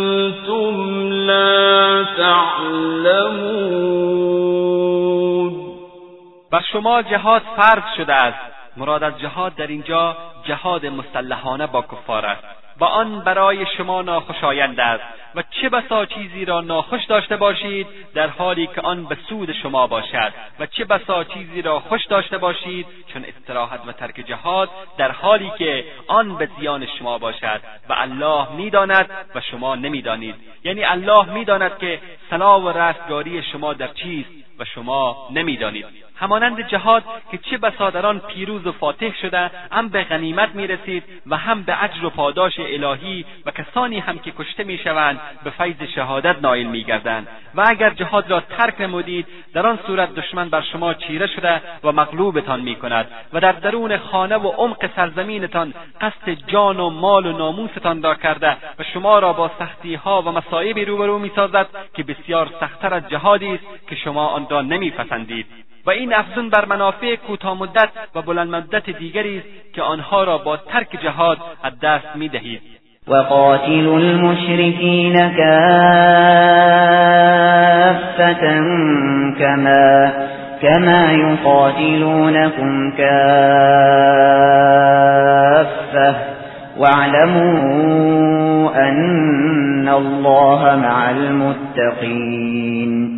B: تعلمون بر شما جهاد فرض شده است مراد از جهاد در اینجا جهاد مسلحانه با کفار است و آن برای شما ناخوشایند است و چه بسا چیزی را ناخوش داشته باشید در حالی که آن به سود شما باشد و چه بسا چیزی را خوش داشته باشید چون استراحت و ترک جهاد در حالی که آن به زیان شما باشد و الله میداند و شما نمیدانید یعنی الله میداند که صلاح و رستگاری شما در چیست و شما نمیدانید همانند جهاد که چه بسا در پیروز و فاتح شده هم به غنیمت میرسید و هم به اجر و پاداش الهی و کسانی هم که کشته میشوند به فیض شهادت نائل میگردند و اگر جهاد را ترک نمودید در آن صورت دشمن بر شما چیره شده و مغلوبتان میکند و در درون خانه و عمق سرزمینتان قصد جان و مال و ناموستان را کرده و شما را با ها و مصایبی روبرو میسازد که بسیار سختتر از جهادی است که شما آن را نمیپسندید و این افزون بر منافع کوتاه مدت و بلند مدت دیگری است که آنها را با ترک جهاد از دست میدهید
C: وقاتلوا المشركين كافة كما كما يقاتلونكم و واعلموا أن الله مع المتقین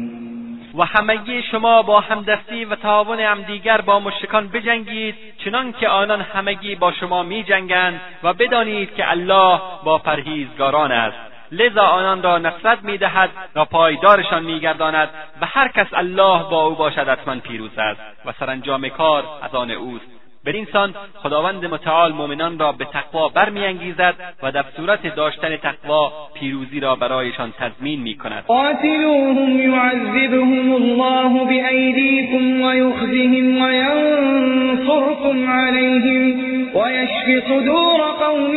B: و همگی شما با همدستی و تعاون همدیگر با مشرکان بجنگید چنان که آنان همگی با شما میجنگند و بدانید که الله با پرهیزگاران است لذا آنان را نصرت میدهد و پایدارشان میگرداند و هر کس الله با او باشد حتما پیروز است و سرانجام کار از آن اوست بر سان خداوند متعال مؤمنان را به تقوا برمیانگیزد و در صورت داشتن تقوا پیروزی را برایشان تضمین میکند
C: قاتلوهم یعذبهم الله بأیدیکم ویخزهم وینصركم علیهم ویشف صدور قوم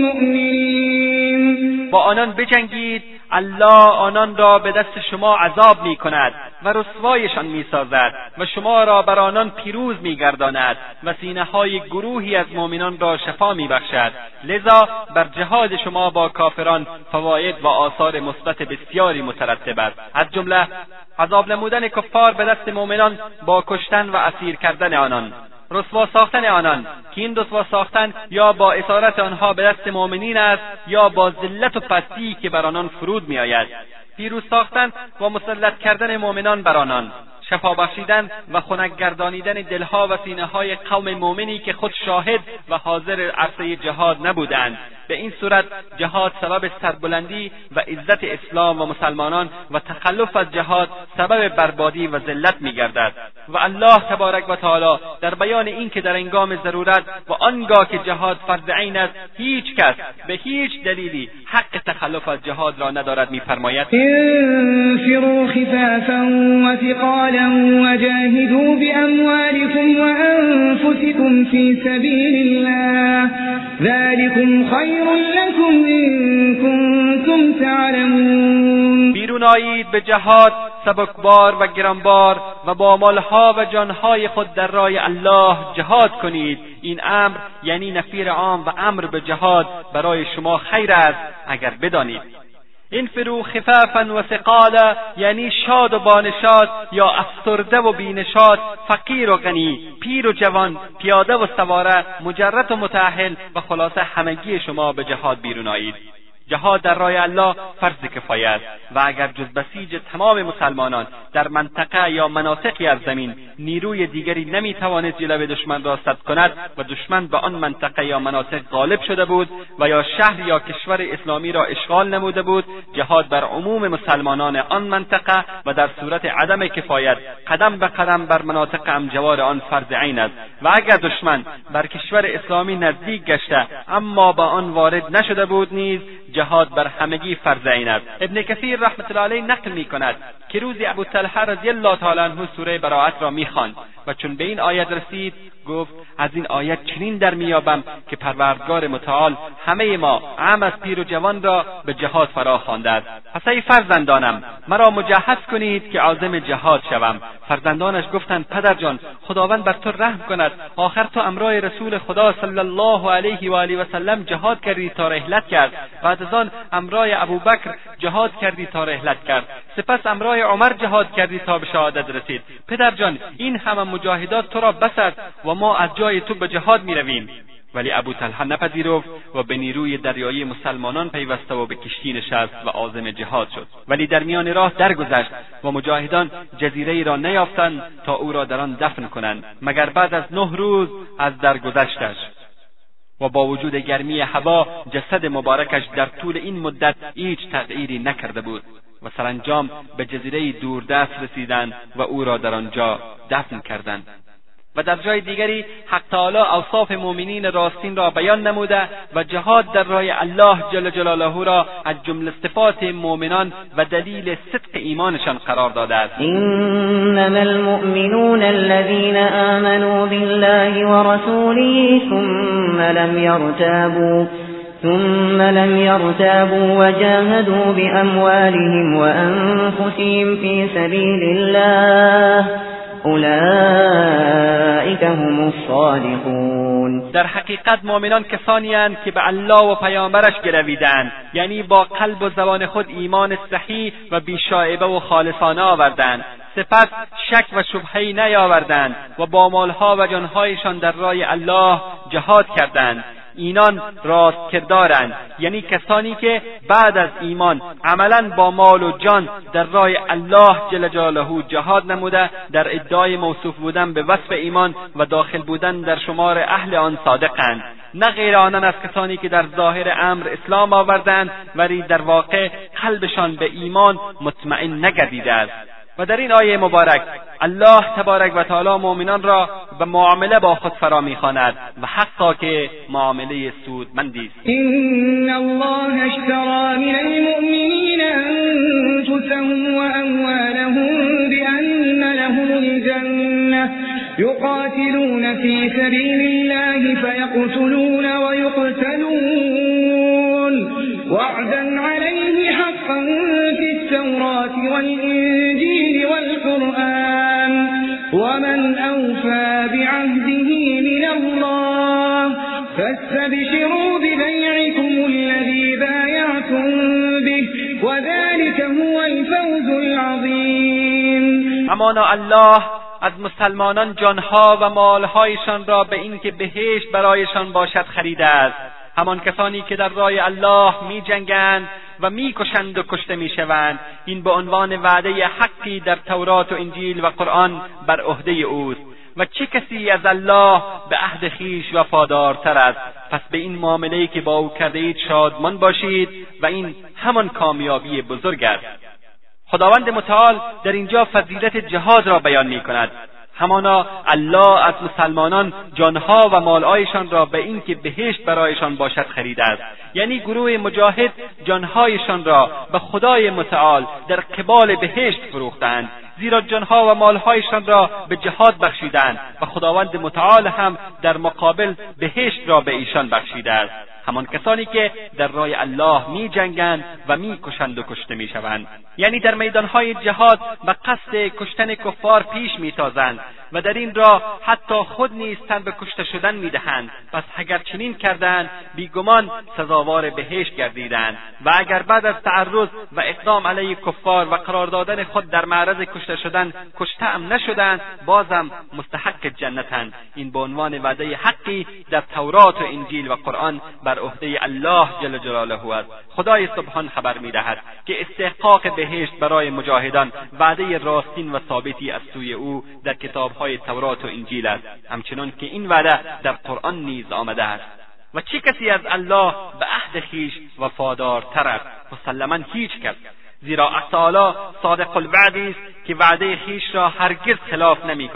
B: مؤمنین با آنان بجنگید الله آنان را به دست شما عذاب می کند و رسوایشان می سازد و شما را بر آنان پیروز می گرداند و سینه های گروهی از مؤمنان را شفا می بخشد لذا بر جهاد شما با کافران فواید و آثار مثبت بسیاری مترتب است از جمله عذاب نمودن کفار به دست مؤمنان با کشتن و اسیر کردن آنان رسوا ساختن آنان که این رسوا ساختن یا با اسارت آنها به دست مؤمنین است یا با ذلت و پستی که بر آنان فرود میآید پیروز ساختن و مسلط کردن مؤمنان بر آنان شفا بخشیدن و خنک گردانیدن دلها و سینه های قوم مؤمنی که خود شاهد و حاضر عرصه جهاد نبودند به این صورت جهاد سبب سربلندی و عزت اسلام و مسلمانان و تخلف از جهاد سبب بربادی و ذلت میگردد و الله تبارک و تعالی در بیان اینکه در انگام ضرورت و آنگاه که جهاد فرض عین است هیچ کس به هیچ دلیلی حق تخلف از جهاد را ندارد میفرماید
C: و تعالوا وجاهدوا بأموالكم وأنفسكم في سبيل الله ذلكم خير لكم إن كنتم تعلمون
B: بیرون آیید به جهاد سبکبار و گرانبار و با مالها و جانهای خود در راه الله جهاد کنید این امر یعنی نفیر عام و امر به جهاد برای شما خیر است اگر بدانید این فرو خفافا و ثقالا یعنی شاد و بانشاد یا افسرده و بینشاد فقیر و غنی پیر و جوان پیاده و سواره مجرد و متعهل و خلاصه همگی شما به جهاد بیرون آیید جهاد در راه الله فرض کفایه است و اگر جز بسیج تمام مسلمانان در منطقه یا مناطقی از زمین نیروی دیگری نمیتوانست جلو دشمن را سد کند و دشمن به آن منطقه یا مناطق غالب شده بود و یا شهر یا کشور اسلامی را اشغال نموده بود جهاد بر عموم مسلمانان آن منطقه و در صورت عدم کفایت قدم به قدم بر مناطق امجوار آن فرض عین است و اگر دشمن بر کشور اسلامی نزدیک گشته اما به آن وارد نشده بود نیز جهاد بر همگی فرض عین است ابن کثیر رحمت الله علیه نقل میکند که روزی ابوطلحه رضی الله تعالی عنه سوره براعت را میخواند و چون به این آیت رسید گفت از این آیت چنین در میابم که پروردگار متعال همه ما عام از پیر و جوان را به جهاد فرا خوانده است پس ای فرزندانم مرا مجهز کنید که عازم جهاد شوم فرزندانش گفتند پدر جان خداوند بر تو رحم کند آخر تو امرای رسول خدا صلی الله علیه و آله و سلم جهاد کردی تا رحلت کرد بعد از آن امرای ابوبکر جهاد کردی تا رحلت کرد سپس امرای عمر جهاد کردی تا به شهادت رسید پدر جان این همه مجاهدات تو را بس و ما از جای تو به جهاد می رویم ولی ابو طلحه نپذیرفت و به نیروی دریایی مسلمانان پیوسته و به کشتی نشست و عازم جهاد شد ولی در میان راه درگذشت و مجاهدان جزیره ای را نیافتند تا او را در آن دفن کنند مگر بعد از نه روز از درگذشتش و با وجود گرمی هوا جسد مبارکش در طول این مدت هیچ تغییری نکرده بود و سرانجام به جزیره دوردست رسیدند و او را در آنجا دفن کردند و در جای دیگری حق تعالی اوصاف مؤمنین راستین را بیان نموده و جهاد در راه الله جل جلاله را از جمله صفات مؤمنان و دلیل صدق ایمانشان قرار داده است انما
C: المؤمنون الذين آمنوا بالله ورسوله ثم لم يرتابوا ثم لم يرتابوا وجاهدوا بأموالهم وأنفسهم في سبيل الله اولئک هم
B: الصادقون در حقیقت مؤمنان کسانی که به الله و پیامبرش گرویدند یعنی با قلب و زبان خود ایمان صحیح و بیشاعبه و خالصانه آوردند سپس شک و شبههای نیاوردند و با مالها و جانهایشان در راه الله جهاد کردند اینان راست کردارند یعنی کسانی که بعد از ایمان عملا با مال و جان در راه الله جل جلاله جهاد نموده در ادعای موصوف بودن به وصف ایمان و داخل بودن در شمار اهل آن صادقند نه غیر آنان از کسانی که در ظاهر امر اسلام آوردند ولی در واقع قلبشان به ایمان مطمئن نگردیده است و در این آیه مبارک الله تبارک و تعالی مؤمنان را به معامله با خود فرا میخواند و حقا که معامله سودمندی است
C: ان الله اشترى من المؤمنین انفسهم واموالهم بان لهم الجنه یقاتلون فی سبیل الله فیقتلون ویقتلون وعدا علیه حقا في التوراة والانجیل الإنجيل والقرآن ومن أوفى بعهده من الله فاستبشروا ببيعكم الذي بايعتم به وذلك هو الفوز العظيم أمان
B: الله از مسلمانان جانها و مالهایشان را به اینکه بهشت برایشان باشد خریده است همان کسانی که در راه الله میجنگند و میکشند و کشته میشوند این به عنوان وعده حقی در تورات و انجیل و قرآن بر عهده اوست و چه کسی از الله به عهد خیش وفادارتر است پس به این معامله که با او کرده شادمان باشید و این همان کامیابی بزرگ است خداوند متعال در اینجا فضیلت جهاد را بیان می کند همانا الله از مسلمانان جانها و مالهایشان را به اینکه بهشت برایشان باشد خریده است یعنی گروه مجاهد جانهایشان را به خدای متعال در قبال بهشت فروختند زیرا جانها و مالهایشان را به جهاد بخشیدند و خداوند متعال هم در مقابل بهشت را به ایشان بخشیده است همان کسانی که در راه الله می جنگند و می کشند و کشته می یعنی در میدانهای جهاد و قصد کشتن کفار پیش می تازند و در این را حتی خود نیستن به کشته شدن می دهند پس اگر چنین کردند بیگمان سزاوار بهشت گردیدند و اگر بعد از تعرض و اقدام علیه کفار و قرار دادن خود در معرض کشته شدن کشته هم نشدند بازم مستحق جنتند این به عنوان وعده حقی در تورات و انجیل و قرآن بر عهده الله جل جلاله است خدای سبحان خبر میدهد که استحقاق بهشت برای مجاهدان وعده راستین و ثابتی از سوی او در کتابهای تورات و انجیل است همچنان که این وعده در قرآن نیز آمده است و چه کسی از الله به عهد خیش وفادارتر است مسلما هیچ کس زیرا اصالا صادق الوعدی است که وعده خیش را هرگز خلاف نمی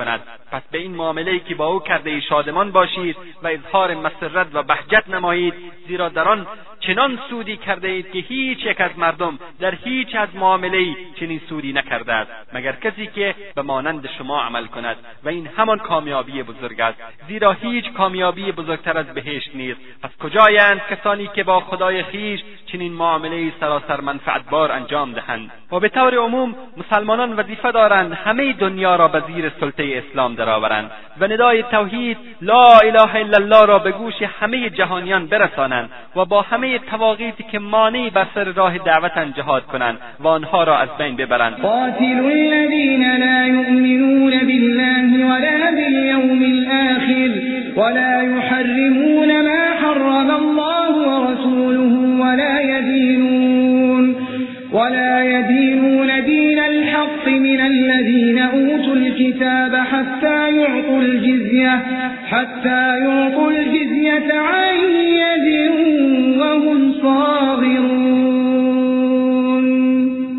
B: پس به این معامله ای که با او کرده ای شادمان باشید و اظهار مسرت و بهجت نمایید زیرا در آن چنان سودی کرده اید که هیچ یک از مردم در هیچ از معامله چنین سودی نکرده است مگر کسی که به مانند شما عمل کند و این همان کامیابی بزرگ است زیرا هیچ کامیابی بزرگتر از بهشت نیست پس کجایند کسانی که با خدای خویش چنین معامله سراسر منفعتبار انجام دهند و به طور عموم مسلمانان وظیفه دارند همه دنیا را به زیر سلطه اسلام درآورند و ندای توحید لا اله الا الله را به گوش همه جهانیان برسانند و با همه تواقیتی که مانعی بر سر راه دعوتن جهاد کنند و آنها را از بین ببرند
C: قاتل الذین لا یؤمنون بالله ولا بالیوم الآخر ولا يحرمون ما حرم الله ورسوله ولا يدينون ولا يدينون دين الحق من الذين أوتوا الكتاب حتى يعطوا الجزية حتى يعطوا الجزية عن يد وهم صاغرون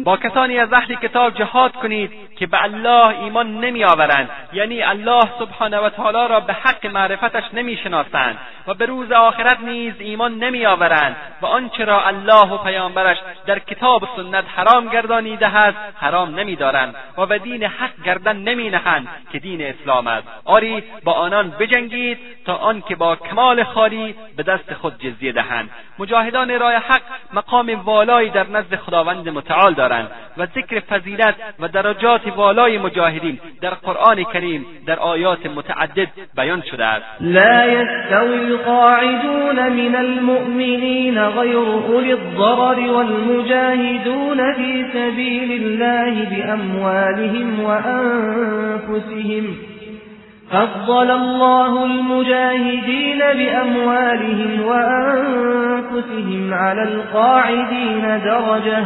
B: با کسانی از اهل کتاب جهاد کنید که به الله ایمان نمیآورند یعنی الله سبحانه و تعالی را به حق معرفتش نمیشناسند و به روز آخرت نیز ایمان نمیآورند و آنچه را الله و پیامبرش در کتاب و سنت حرام گردانیده است حرام نمیدارند و به دین حق گردن نمینهند که دین اسلام است آری با آنان بجنگید تا آنکه با کمال خالی به دست خود جزیه دهند مجاهدان رای حق مقام والایی در نزد خداوند متعال دارند دارند و ذکر فضیلت و درجات بالای مجاهدین در قرآن کریم در آیات متعدد بیان شده است
C: لا یستوی القاعدون من المؤمنین غیر اولی الضرر والمجاهدون فی سبیل الله باموالهم وانفسهم فضل الله المجاهدين بأموالهم وأنفسهم على القاعدين درجة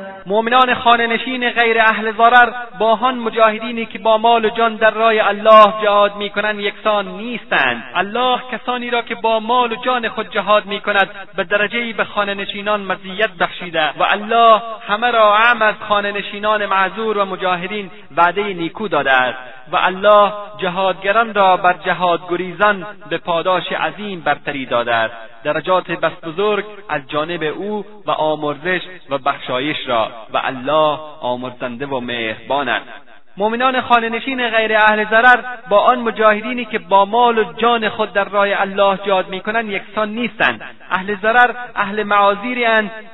B: مؤمنان خانهنشین غیر اهل ضرر با آن مجاهدینی که با مال و جان در راه الله جهاد میکنند یکسان نیستند الله کسانی را که با مال و جان خود جهاد میکند به درجهای به خانهنشینان مزیت بخشیده و الله همه را اعم از خانهنشینان معذور و مجاهدین وعده نیکو داده است و الله جهادگران را بر جهاد گریزان به پاداش عظیم برتری داده است درجات بس بزرگ از جانب او و آمرزش و بخشایش را و الله آمرزنده و مهربان است مؤمنان خانهنشین غیر اهل ضرر با آن مجاهدینی که با مال و جان خود در راه الله جاد میکنند یکسان نیستند اهل ضرر اهل معاذیری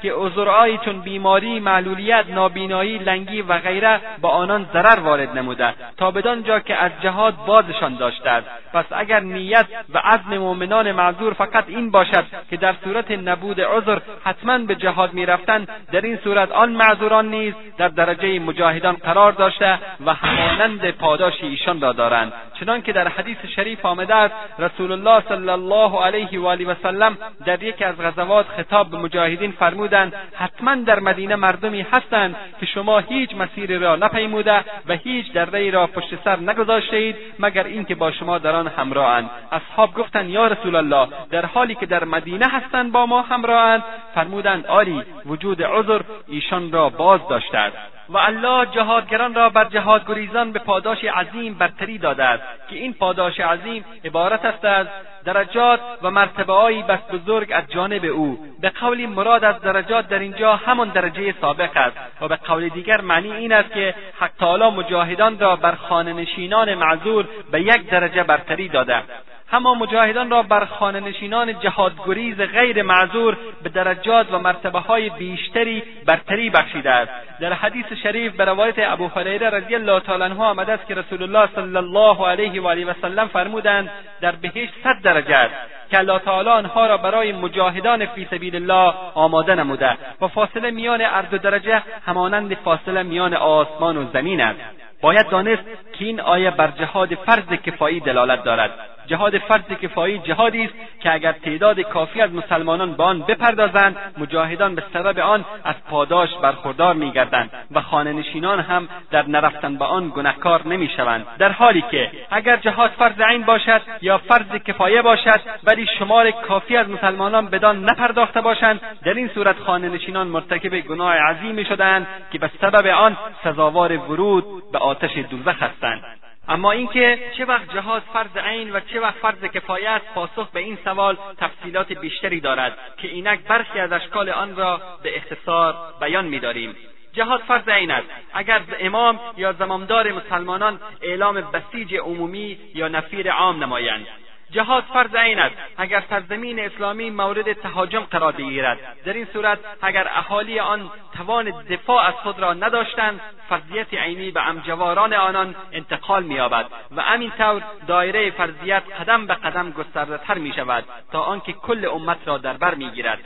B: که عذرهایی چون بیماری معلولیت نابینایی لنگی و غیره با آنان ضرر وارد نموده تا بدان که از جهاد بازشان داشته است پس اگر نیت و عزم مؤمنان معذور فقط این باشد که در صورت نبود عذر حتما به جهاد میرفتند در این صورت آن معذوران نیز در درجه مجاهدان قرار داشته و همانند پاداش ایشان را دارند چنانکه در حدیث شریف آمده است رسول الله صلی الله علیه و آله و سلم در یکی از غزوات خطاب به مجاهدین فرمودند حتما در مدینه مردمی هستند که شما هیچ مسیری را نپیموده و هیچ ای را پشت سر نگذاشتید مگر اینکه با شما در آن همراهاند اصحاب گفتند یا رسول الله در حالی که در مدینه هستند با ما همراهاند فرمودند آری وجود عذر ایشان را باز داشته است و الله جهادگران را بر جهاد گریزان به پاداش عظیم برتری داده است که این پاداش عظیم عبارت است از درجات و مرتبههایی بس بزرگ از جانب او به قولی مراد از درجات در اینجا همان درجه سابق است و به قول دیگر معنی این است که حق مجاهدان را بر خانهنشینان معذور به یک درجه برتری داده همان مجاهدان را بر نشینان جهادگریز غیر معذور به درجات و مرتبه های بیشتری برتری بخشیده است در حدیث شریف به روایت ابو هریره رضی الله تعالی عنه آمده است که رسول الله صلی الله علیه و آله و سلم فرمودند در بهشت صد درجه است که الله تعالی آنها را برای مجاهدان فی سبیل الله آماده نموده و فاصله میان هر درجه همانند فاصله میان آسمان و زمین است باید دانست که این آیه بر جهاد فرض کفایی دلالت دارد جهاد فرض کفایی جهادی است که اگر تعداد کافی از مسلمانان به آن بپردازند مجاهدان به سبب آن از پاداش برخوردار میگردند و خانهنشینان هم در نرفتن به آن گنهکار نمیشوند در حالی که اگر جهاد فرض عین باشد یا فرض کفایه باشد ولی شمار کافی از مسلمانان بدان نپرداخته باشند در این صورت خانهنشینان مرتکب گناه عظیمی شدهاند که به سبب آن سزاوار ورود به آتش دوزخ هستند اما اینکه چه وقت جهاد فرض عین و چه وقت فرض کفایه است پاسخ به این سوال تفصیلات بیشتری دارد که اینک برخی از اشکال آن را به اختصار بیان میداریم جهاد فرض عین است اگر امام یا زمامدار مسلمانان اعلام بسیج عمومی یا نفیر عام نمایند جهاد فرض عین است اگر سرزمین اسلامی مورد تهاجم قرار بگیرد در این صورت اگر اهالی آن توان دفاع از خود را نداشتند فرضیت عینی به امجواران آنان انتقال مییابد و طور دایره فرضیت قدم به قدم گستردهتر میشود تا آنکه کل امت را در بر میگیرد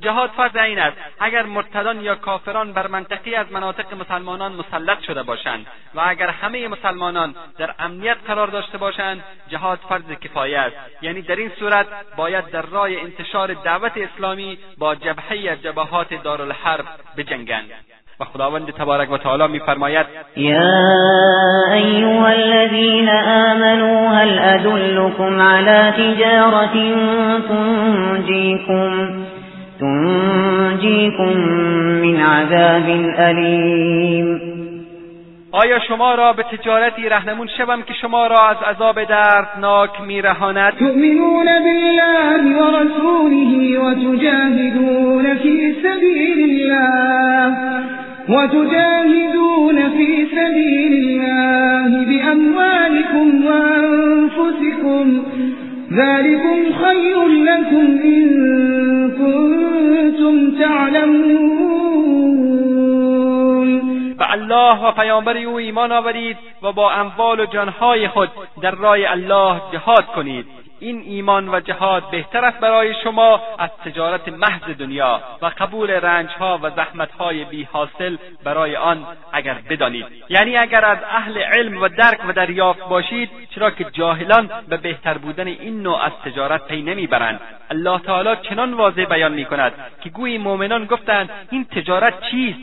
B: جهاد فرض این است اگر مرتدان یا کافران بر منطقی از مناطق مسلمانان مسلط شده باشند و اگر همه مسلمانان در امنیت قرار داشته باشند جهاد فرض کفایه است یعنی در این صورت باید در راه انتشار دعوت اسلامی با جبهه از جبهات دارالحرب بجنگند و خداوند تبارک و تعالی میفرماید
C: یا ایها الذین آمنوا هل ادلکم علی تجارت تنجیکم تنجیکم من عذاب الیم
B: آیا شما را به تجارتی رهنمون شوم که شما را از عذاب دردناک میرهاند
C: تؤمنون بالله و رسوله و تجاهدون فی سبیل الله و تجاهدون فی سبیل الله بأموالكم و انفسكم ذلكم خير لكم إن كنتم تعلمون
B: و الله و پیامبر او ایمان آورید و با اموال و جانهای خود در راه الله جهاد کنید این ایمان و جهاد بهتر است برای شما از تجارت محض دنیا و قبول رنجها و زحمتهای بی حاصل برای آن اگر بدانید یعنی اگر از اهل علم و درک و دریافت باشید چرا که جاهلان به بهتر بودن این نوع از تجارت پی نمیبرند الله تعالی چنان واضح بیان میکند که گویی مؤمنان گفتند این تجارت چیست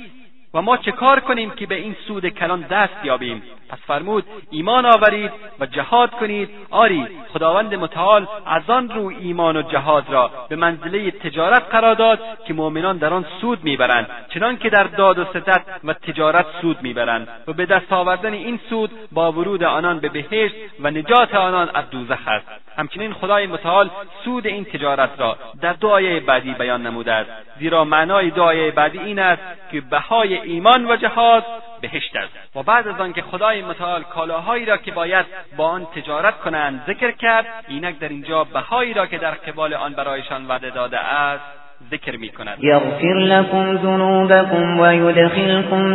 B: و ما چه کار کنیم که به این سود کلان دست یابیم پس فرمود ایمان آورید و جهاد کنید آری خداوند متعال از آن رو ایمان و جهاد را به منزله تجارت قرار داد که مؤمنان در آن سود میبرند چنانکه در داد و ستت و تجارت سود میبرند و به دست آوردن این سود با ورود آنان به بهشت و نجات آنان از دوزخ است همچنین خدای متعال سود این تجارت را در دو بعدی بیان نموده است زیرا معنای دو بعدی این است که بهای ایمان و جهاد بهشت است و بعد از آنکه خدای متعال کالاهایی را که باید با آن تجارت کنند ذکر کرد اینک در اینجا بهایی را که در قبال آن برایشان وعده داده است ذکر می کند
C: یغفر لكم ذنوبكم و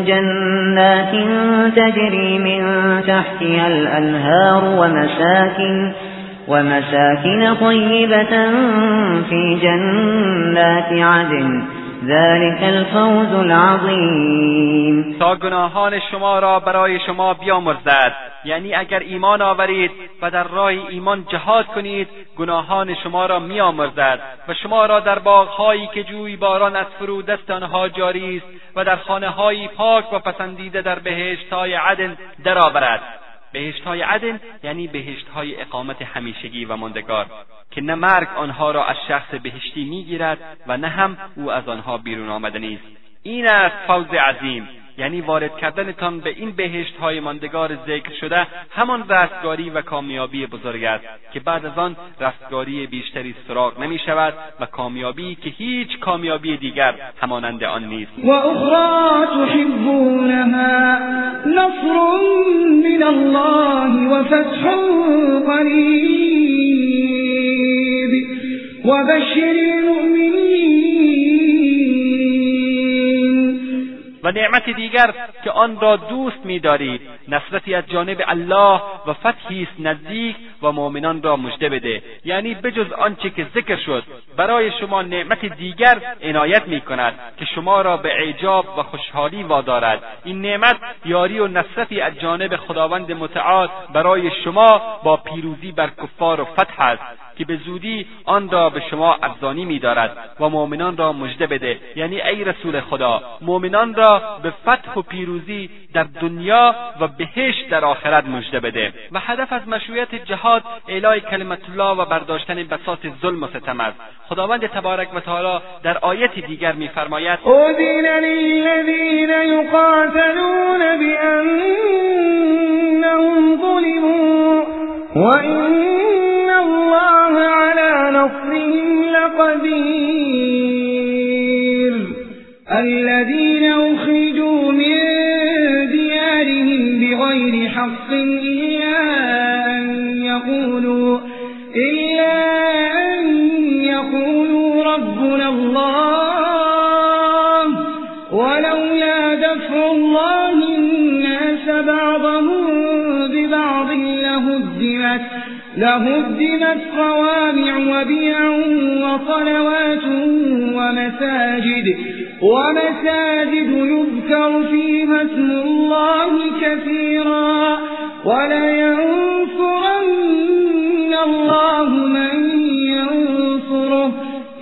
C: جنات تجری من تحتها الانهار و مساکن و فی جنات عدن ذلك الفوز العظیم
B: تا گناهان شما را برای شما بیامرزد یعنی اگر ایمان آورید و در راه ایمان جهاد کنید گناهان شما را میامرزد و شما را در باغهایی که جوی باران از دست آنها جاری است و در خانههایی پاک و پسندیده در بهشتهای عدن درآورد بهشت های عدن یعنی بهشت های اقامت همیشگی و ماندگار که نه مرگ آنها را از شخص بهشتی میگیرد و نه هم او از آنها بیرون آمدنی است این است فوز عظیم یعنی وارد کردنتان به این بهشت های ماندگار ذکر شده همان رستگاری و کامیابی بزرگ است که بعد از آن رستگاری بیشتری سراغ نمی شود و کامیابی که هیچ کامیابی دیگر همانند آن نیست و تحبونها نصر من الله و فتح قریب و و نعمت دیگر که آن را دوست میدارید نصرتی از جانب الله و فتحی است نزدیک و مؤمنان را مژده بده یعنی بجز آنچه که ذکر شد برای شما نعمت دیگر عنایت میکند که شما را به اعجاب و خوشحالی وادارد این نعمت یاری و نصرتی از جانب خداوند متعال برای شما با پیروزی بر کفار و فتح است که به زودی آن را به شما ارزانی میدارد و مؤمنان را مژده بده یعنی ای رسول خدا مؤمنان را به فتح و پیروزی در دنیا و بهشت در آخرت مژده بده و هدف از مشروعیت جهاد اعلای کلمت الله و برداشتن بساط ظلم و ستم است خداوند تبارک و تعالی در آیت دیگر میفرماید اذن یقاتلون بانهم ظلموا الله الله على نصرهم لقدير الذين أخرجوا من ديارهم بغير حق إلا أن يقولوا إلا أن يقولوا ربنا الله ولولا دفع الله الناس بعضهم ببعض لهدمت لهدمت صوامع وبيع وصلوات ومساجد ومساجد يذكر فيها اسم الله كثيرا ولينصرن الله من ينصره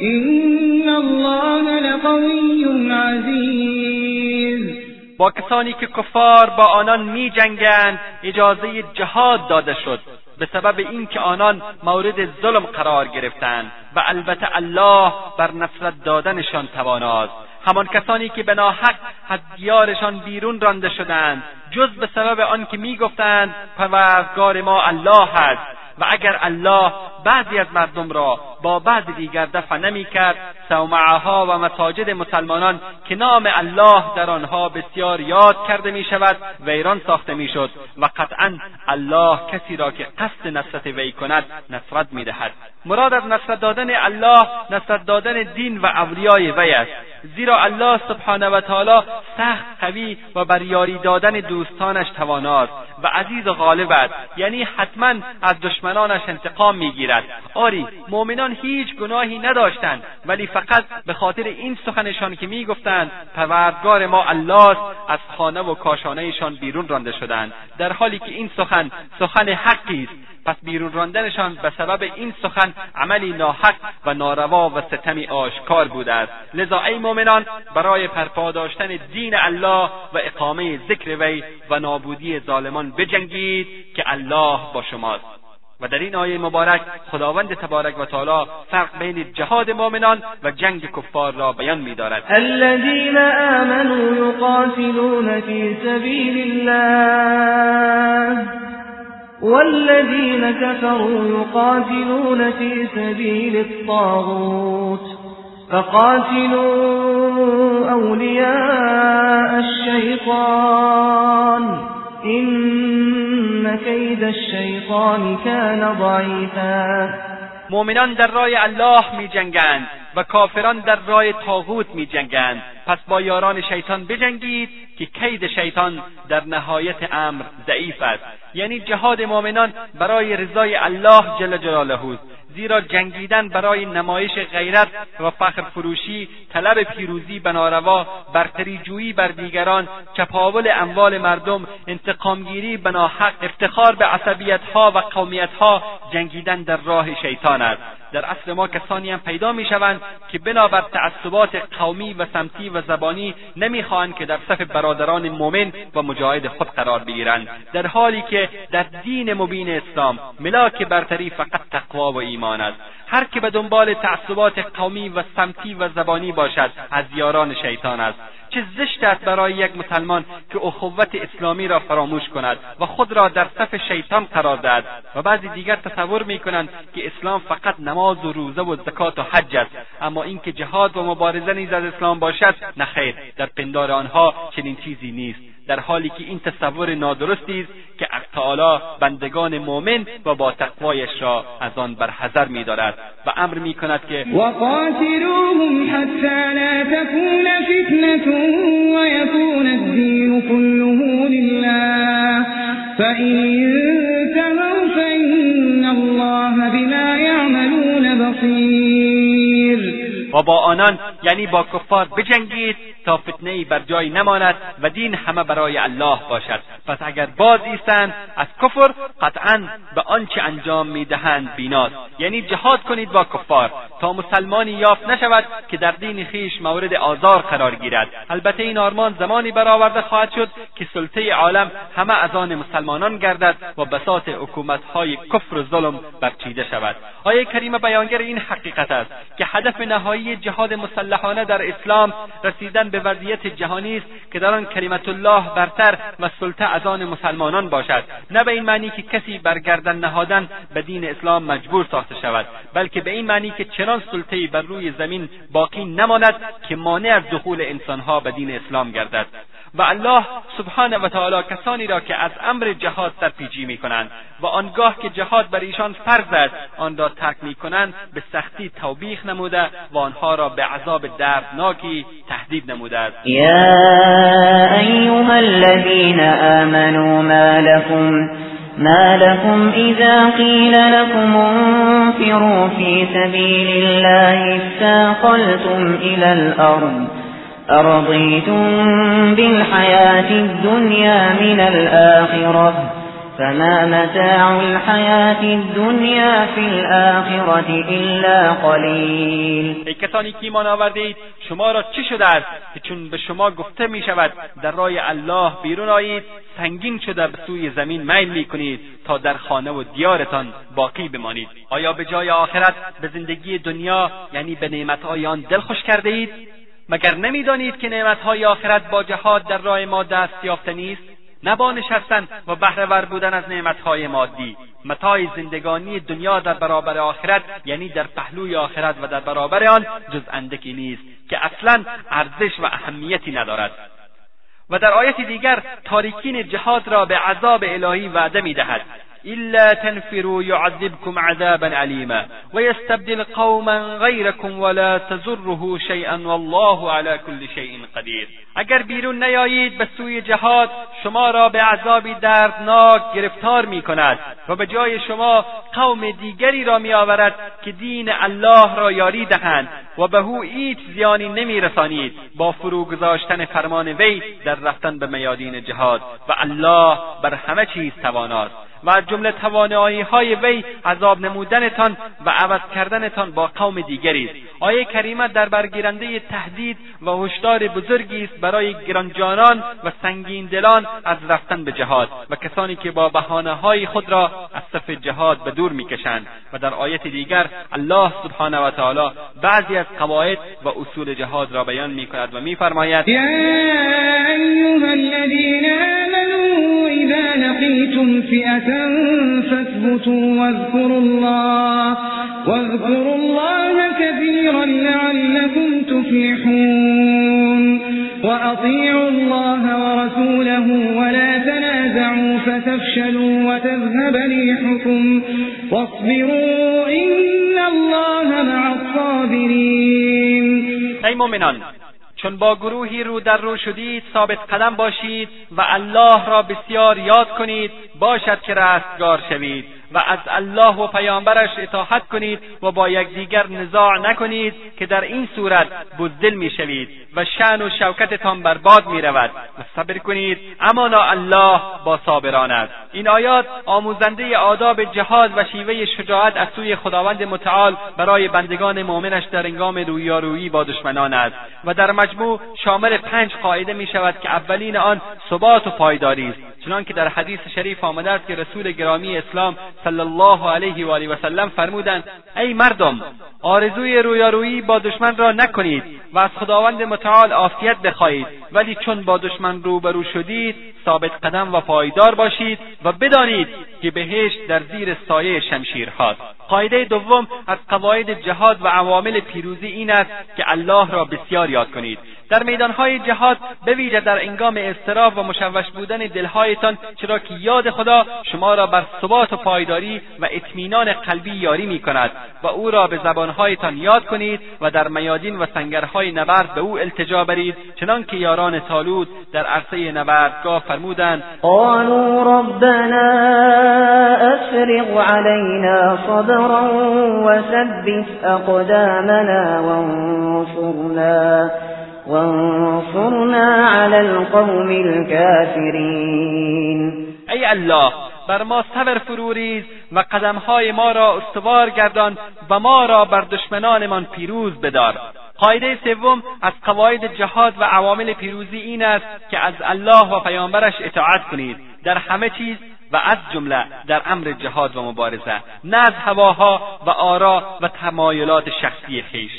B: إن الله لقوي عزيز با کسانی که کفار با آنان می جنگند اجازه جهاد داده شد به سبب اینکه آنان مورد ظلم قرار گرفتند و البته الله بر نفرت دادنشان تواناست همان کسانی که به ناحق از دیارشان بیرون رانده شدند جز به سبب آنکه میگفتند پروردگار ما الله است و اگر الله بعضی از مردم را با بعد دیگر دفع نمی کرد سومعها و مساجد مسلمانان که نام الله در آنها بسیار یاد کرده می شود ویران ساخته می شد و قطعا الله کسی را که قصد نصرت وی کند نصرت می دهد مراد از نصرت دادن الله نصرت دادن دین و اولیای وی است زیرا الله سبحانه و تعالی سخت قوی و بر یاری دادن دوستانش تواناست و عزیز و غالب است یعنی حتما از دشمنانش انتقام میگیرد آری مؤمنان هیچ گناهی نداشتند ولی فقط به خاطر این سخنشان که میگفتند پروردگار ما الله از خانه و کاشانهشان بیرون رانده شدند در حالی که این سخن سخن حقی است پس بیرون راندنشان به سبب این سخن عملی ناحق و ناروا و ستمی آشکار بوده است لذا ای مؤمنان برای پرپا داشتن دین الله و اقامه ذکر وی و نابودی ظالمان بجنگید که الله با شماست و در این آیه مبارک خداوند تبارک و تعالی فرق بین جهاد مؤمنان و جنگ کفار را بیان می‌دارد الذين آمنوا يقاتلون في سبيل الله والذين كفروا يقاتلون في سبيل الطاغوت فقاتلوا أولياء الشيطان این کید الشیطان ضعیفا مؤمنان در راه الله می و کافران در راه تاغوت می پس با یاران شیطان بجنگید که کید شیطان در نهایت امر ضعیف است یعنی جهاد مؤمنان برای رضای الله جل جلاله است زیرا جنگیدن برای نمایش غیرت و فخر فروشی طلب پیروزی به ناروا برتری جویی بر دیگران چپاول اموال مردم انتقامگیری به ناحق افتخار به عصبیتها و قومیتها جنگیدن در راه شیطان است در اصل ما کسانی هم پیدا میشوند که بنابر تعصبات قومی و سمتی و زبانی نمیخواهند که در صف برادران مؤمن و مجاهد خود قرار بگیرند در حالی که در دین مبین اسلام ملاک برتری فقط تقوا و ایمان هر که به دنبال تعصبات قومی و سمتی و زبانی باشد از یاران شیطان است چه زشت است برای یک مسلمان که اخوت اسلامی را فراموش کند و خود را در صف شیطان قرار دهد و بعضی دیگر تصور کنند که اسلام فقط نماز و روزه و زکات و حج است اما اینکه جهاد و مبارزه نیز از اسلام باشد نخیر در پندار آنها چنین چیزی نیست در حالی که این تصور نادرستی است که تعالی بندگان مؤمن و با تقوایش را از آن برحذر میدارد و امر میکند که وقاتلوهم لا ويكون الدين كله لله فإن انتهوا فإن الله بما يعملون بصير و با آنان یعنی با کفار بجنگید تا فتنه ای بر جای نماند و دین همه برای الله باشد پس اگر باز ایستند از کفر قطعا به آنچه انجام میدهند بیناست یعنی جهاد کنید با کفار تا مسلمانی یافت نشود که در دین خیش مورد آزار قرار گیرد البته این آرمان زمانی برآورده خواهد شد که سلطه عالم همه از آن مسلمانان گردد و بساط حکومتهای کفر و ظلم برچیده شود آیه کریمه بیانگر این حقیقت است که هدف نهایی معنای جهاد مسلحانه در اسلام رسیدن به وضعیت جهانی است که در آن کلمت الله برتر و سلطه از آن مسلمانان باشد نه به این معنی که کسی گردن نهادن به دین اسلام مجبور ساخته شود بلکه به این معنی که چنان ای بر روی زمین باقی نماند که مانع از دخول انسانها به دین اسلام گردد و الله سبحانه و تعالی کسانی را که از امر جهاد سرپیچی کنند و آنگاه که جهاد بر ایشان فرض است آن را ترک کنند به سختی توبیخ نموده و آنها را به عذاب دردناکی تهدید نموده است یا ایها الذین آمنوا ما لكم ما لكم اذا قيل لكم انفروا في سبيل الله استاقلتم إلى الأرض أرضيتم بالحياة الدنيا من الآخرة فما متاع الحیات الدنيا في الاخره الا قليل ای کسانی که ایمان آوردید شما را چه شده است که چون به شما گفته می شود در راه الله بیرون آیید سنگین شده به سوی زمین میل می کنید تا در خانه و دیارتان باقی بمانید آیا به جای آخرت به زندگی دنیا یعنی به نعمتهای آن دل خوش کرده اید مگر نمیدانید که نعمتهای آخرت با جهاد در راه ما دست یافته نیست، نه با نشستن و بهرهور بودن از نعمتهای مادی متاع زندگانی دنیا در برابر آخرت یعنی در پهلوی آخرت و در برابر آن جز اندکی نیست که اصلا ارزش و اهمیتی ندارد و در آیت دیگر تاریکین جهاد را به عذاب الهی وعده میدهد الا تنفروا یعذبکم عذابا علیما ويستبدل قوما غيركم ولا تزره شیئا والله على كل شیء قدیر اگر بیرون نیایید به سوی جهاد شما را به عذابی دردناک گرفتار می کند و به جای شما قوم دیگری را می آورد که دین الله را یاری دهند و به او هیچ زیانی نمیرسانید با فرو گذاشتن فرمان وی در رفتن به میادین جهاد و الله بر همه چیز تواناست و از جمله توانایی های وی عذاب نمودنتان و عوض کردنتان با قوم دیگری است آیه کریمه در برگیرنده تهدید و هشدار بزرگی است برای گرانجانان و سنگین دلان از رفتن به جهاد و کسانی که با بهانه های خود را از صف جهاد به دور میکشند و در آیه دیگر الله سبحانه و تعالی بعضی از قواعد و اصول جهاد را بیان میکند و میفرماید اذا لقیتم فئه فاثبتوا واذكروا الله واذكروا الله كثيرا لعلكم تفلحون وأطيعوا الله ورسوله ولا تنازعوا فتفشلوا وتذهب ريحكم واصبروا إن الله مع الصابرين أي مؤمنان چون با گروهی رو در رو شدید ثابت قدم باشید و الله را بسیار یاد کنید باشد که رستگار شوید و از الله و پیامبرش اطاعت کنید و با یکدیگر نزاع نکنید که در این صورت بزدل میشوید و شعن و شوکتتان بر باد رود و صبر کنید امانا الله با صابران است این آیات آموزنده آداب جهاد و شیوه شجاعت از سوی خداوند متعال برای بندگان مؤمنش در هنگام رویارویی با دشمنان است و در مجموع شامل پنج قاعده می شود که اولین آن ثبات و پایداری است چنانکه در حدیث شریف آمده است که رسول گرامی اسلام صلی الله علیه و آله و سلم فرمودند ای مردم آرزوی رویارویی با دشمن را نکنید و از خداوند متعال عافیت بخواهید ولی چون با دشمن روبرو شدید ثابت قدم و پایدار باشید و بدانید که بهشت در زیر سایه شمشیر هاست قاعده دوم از قواعد جهاد و عوامل پیروزی این است که الله را بسیار یاد کنید در میدانهای جهاد بویژه در انگام اضطراب و مشوش بودن دلهایتان چرا که یاد خدا شما را بر ثبات و پای پایداری و اطمینان قلبی یاری می کند و او را به زبانهایتان یاد کنید و در میادین و سنگرهای نبرد به او التجا برید چنانکه یاران تالود در عرصه نبردگاه فرمودند قالوا ربنا افرغ علینا صبرا وثبت اقدامنا وانصرنا وانصرنا على القوم الكافرين ای الله بر ما صبر فروریز و قدمهای ما را استوار گردان و ما را بر دشمنانمان پیروز بدار قاعده سوم از قواعد جهاد و عوامل پیروزی این است که از الله و پیامبرش اطاعت کنید در همه چیز و از جمله در امر جهاد و مبارزه نه از هواها و آرا و تمایلات شخصی خویش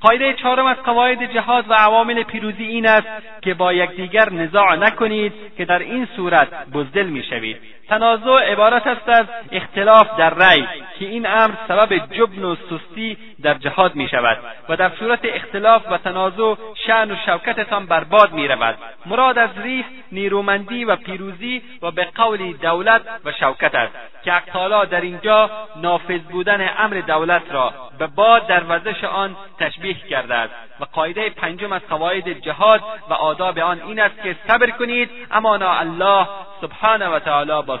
B: قاعده چهارم از قواعد جهاد و عوامل پیروزی این است که با یکدیگر نزاع نکنید که در این صورت بزدل میشوید تنازع عبارت است از اختلاف در رأی که این امر سبب جبن و سستی در جهاد می شود و در صورت اختلاف و تنازع شعن و شوکتتان برباد می رود مراد از ریف نیرومندی و پیروزی و به قول دولت و شوکت است که اقتالا در اینجا نافذ بودن امر دولت را به باد در وزش آن تشبیه کرده است و قاعده پنجم از قواعد جهاد و آداب آن این است که صبر کنید اما الله سبحانه و تعالی با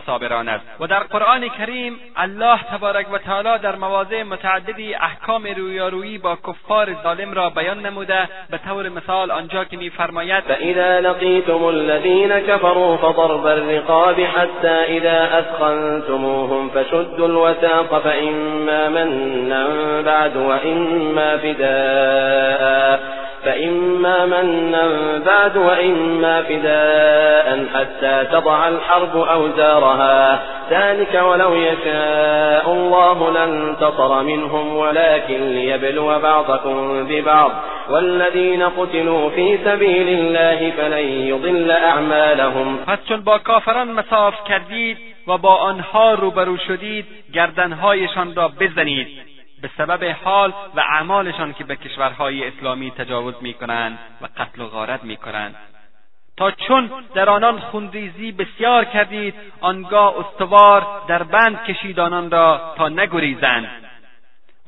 B: و در قرآن کریم الله تبارک و تعالی در مواضع متعددی احکام رویارویی با کفار ظالم را بیان نموده به طور مثال آنجا که میفرماید فاذا لقیتم الذین كفروا فضرب الرقاب حتى اذا اثخنتموهم فشدوا الوثاق فاما منا بعد واما فداء فإما منا بعد وإما فداء حتى تضع الحرب أوزارا أبصارها ذلك ولو يشاء الله لانتصر منهم ولكن ليبلو بعضكم ببعض والذين قتلوا في سبيل الله فلن يضل اعمالهم پس چون با کافران مساف کردید و با آنها روبرو شدید گردنهایشان را بزنید به سبب حال و اعمالشان که به کشورهای اسلامی تجاوز کنند و قتل و غارت میکنند تا چون در آنان خونریزی بسیار کردید آنگاه استوار در بند کشید آنان را تا نگریزند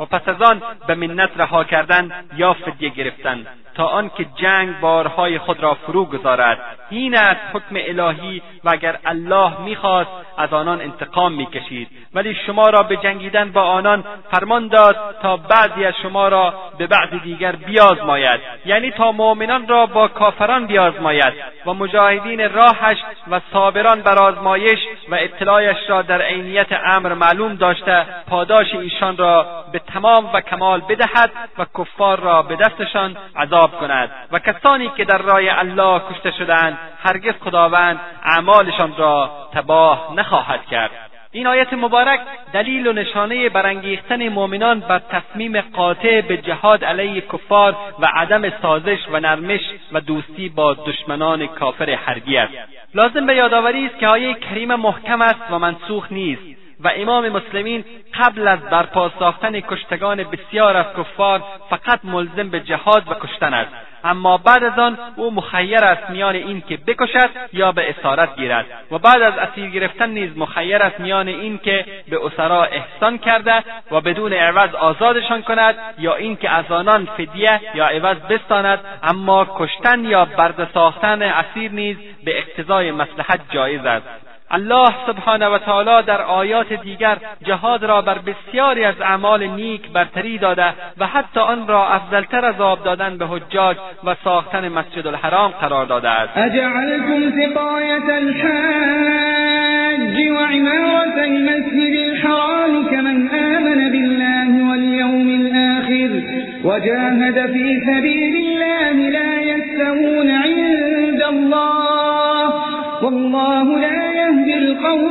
B: و پس از آن به منت رها کردن یا فدیه گرفتن تا آنکه جنگ بارهای خود را فرو گذارد این است حکم الهی و اگر الله میخواست از آنان انتقام میکشید ولی شما را به جنگیدن با آنان فرمان داد تا بعضی از شما را به بعض دیگر بیازماید یعنی تا مؤمنان را با کافران بیازماید و مجاهدین راهش و صابران بر آزمایش و اطلاعش را در عینیت امر معلوم داشته پاداش ایشان را به تمام و کمال بدهد و کفار را به دستشان عذاب کند و کسانی که در راه الله کشته شدند هرگز خداوند اعمالشان را تباه نخواهد کرد این آیت مبارک دلیل و نشانه برانگیختن مؤمنان بر تصمیم قاطع به جهاد علیه کفار و عدم سازش و نرمش و دوستی با دشمنان کافر حربی است لازم به یادآوری است که آیه کریمه محکم است و منسوخ نیست و امام مسلمین قبل از برپا ساختن کشتگان بسیار از کفار فقط ملزم به جهاد و کشتن است اما بعد از آن او مخیر است میان این که بکشد یا به اسارت گیرد و بعد از اسیر گرفتن نیز مخیر است میان این که به اسرا احسان کرده و بدون عوض آزادشان کند یا اینکه از آنان فدیه یا عوض بستاند اما کشتن یا برده ساختن اسیر نیز به اقتضای مسلحت جایز است الله سبحانه و تعالی در آیات دیگر جهاد را بر بسیاری از اعمال نیک برتری داده و حتی آن را افضلتر از آب دادن به حجاج و ساختن مسجد الحرام قرار داده است اجعلكم سقایت الحاج و عمارت المسجد الحرام كمن آمن بالله والیوم الآخر وجاهد في سبيل الله لا يستوون عند الله والله لا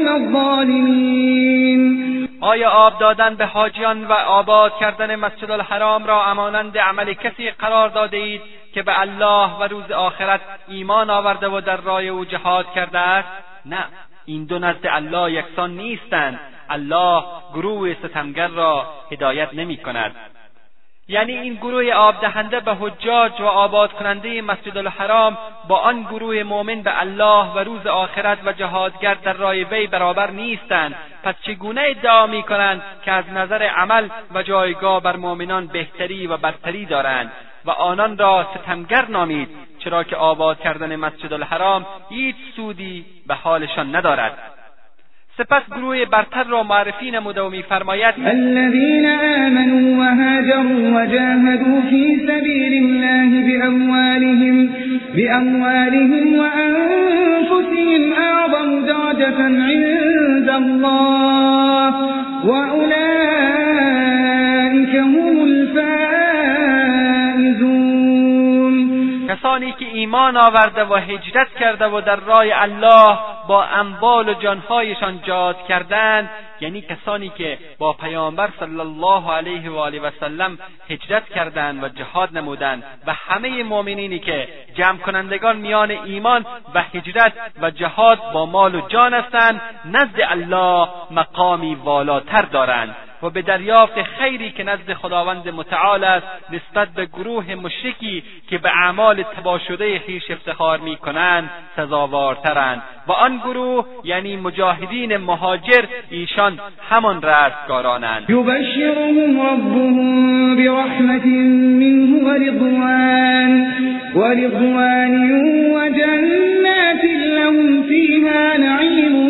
B: الظالمین آیا آب دادن به حاجیان و آباد کردن مسجد الحرام را امانند عمل کسی قرار داده اید که به الله و روز آخرت ایمان آورده و در راه او جهاد کرده است نه این دو نزد الله یکسان نیستند الله گروه ستمگر را هدایت نمی کند یعنی این گروه آب دهنده به حجاج و آباد کننده مسجد الحرام با آن گروه مؤمن به الله و روز آخرت و جهادگر در رای وی برابر نیستند پس چگونه ادعا می کنند که از نظر عمل و جایگاه بر مؤمنان بهتری و برتری دارند و آنان را ستمگر نامید چرا که آباد کردن مسجد الحرام هیچ سودی به حالشان ندارد سپس گروه برتر را معرفی نموده و میفرماید الذين آمنوا وهاجروا وجاهدوا في سبيل الله بأموالهم بأموالهم وأنفسهم أعظم درجة عند الله وأولئك هم الفائزون کسانی که ایمان آورده و هجرت کرده و در راه الله با اموال و جانهایشان جاد کردند یعنی کسانی که با پیامبر صلی الله علیه و آله و هجرت کردند و جهاد نمودند و همه مؤمنینی که جمع کنندگان میان ایمان و هجرت و جهاد با مال و جان هستند نزد الله مقامی والاتر دارند و به دریافت خیری که نزد خداوند متعال است نسبت به گروه مشرکی که به اعمال تبا شده خویش افتخار میکنند سزاوارترند و آن گروه یعنی مجاهدین مهاجر ایشان همان رستگارانند یبشرهم ربهم برحمت منه ورضوان وجنات لهم فیها نعیم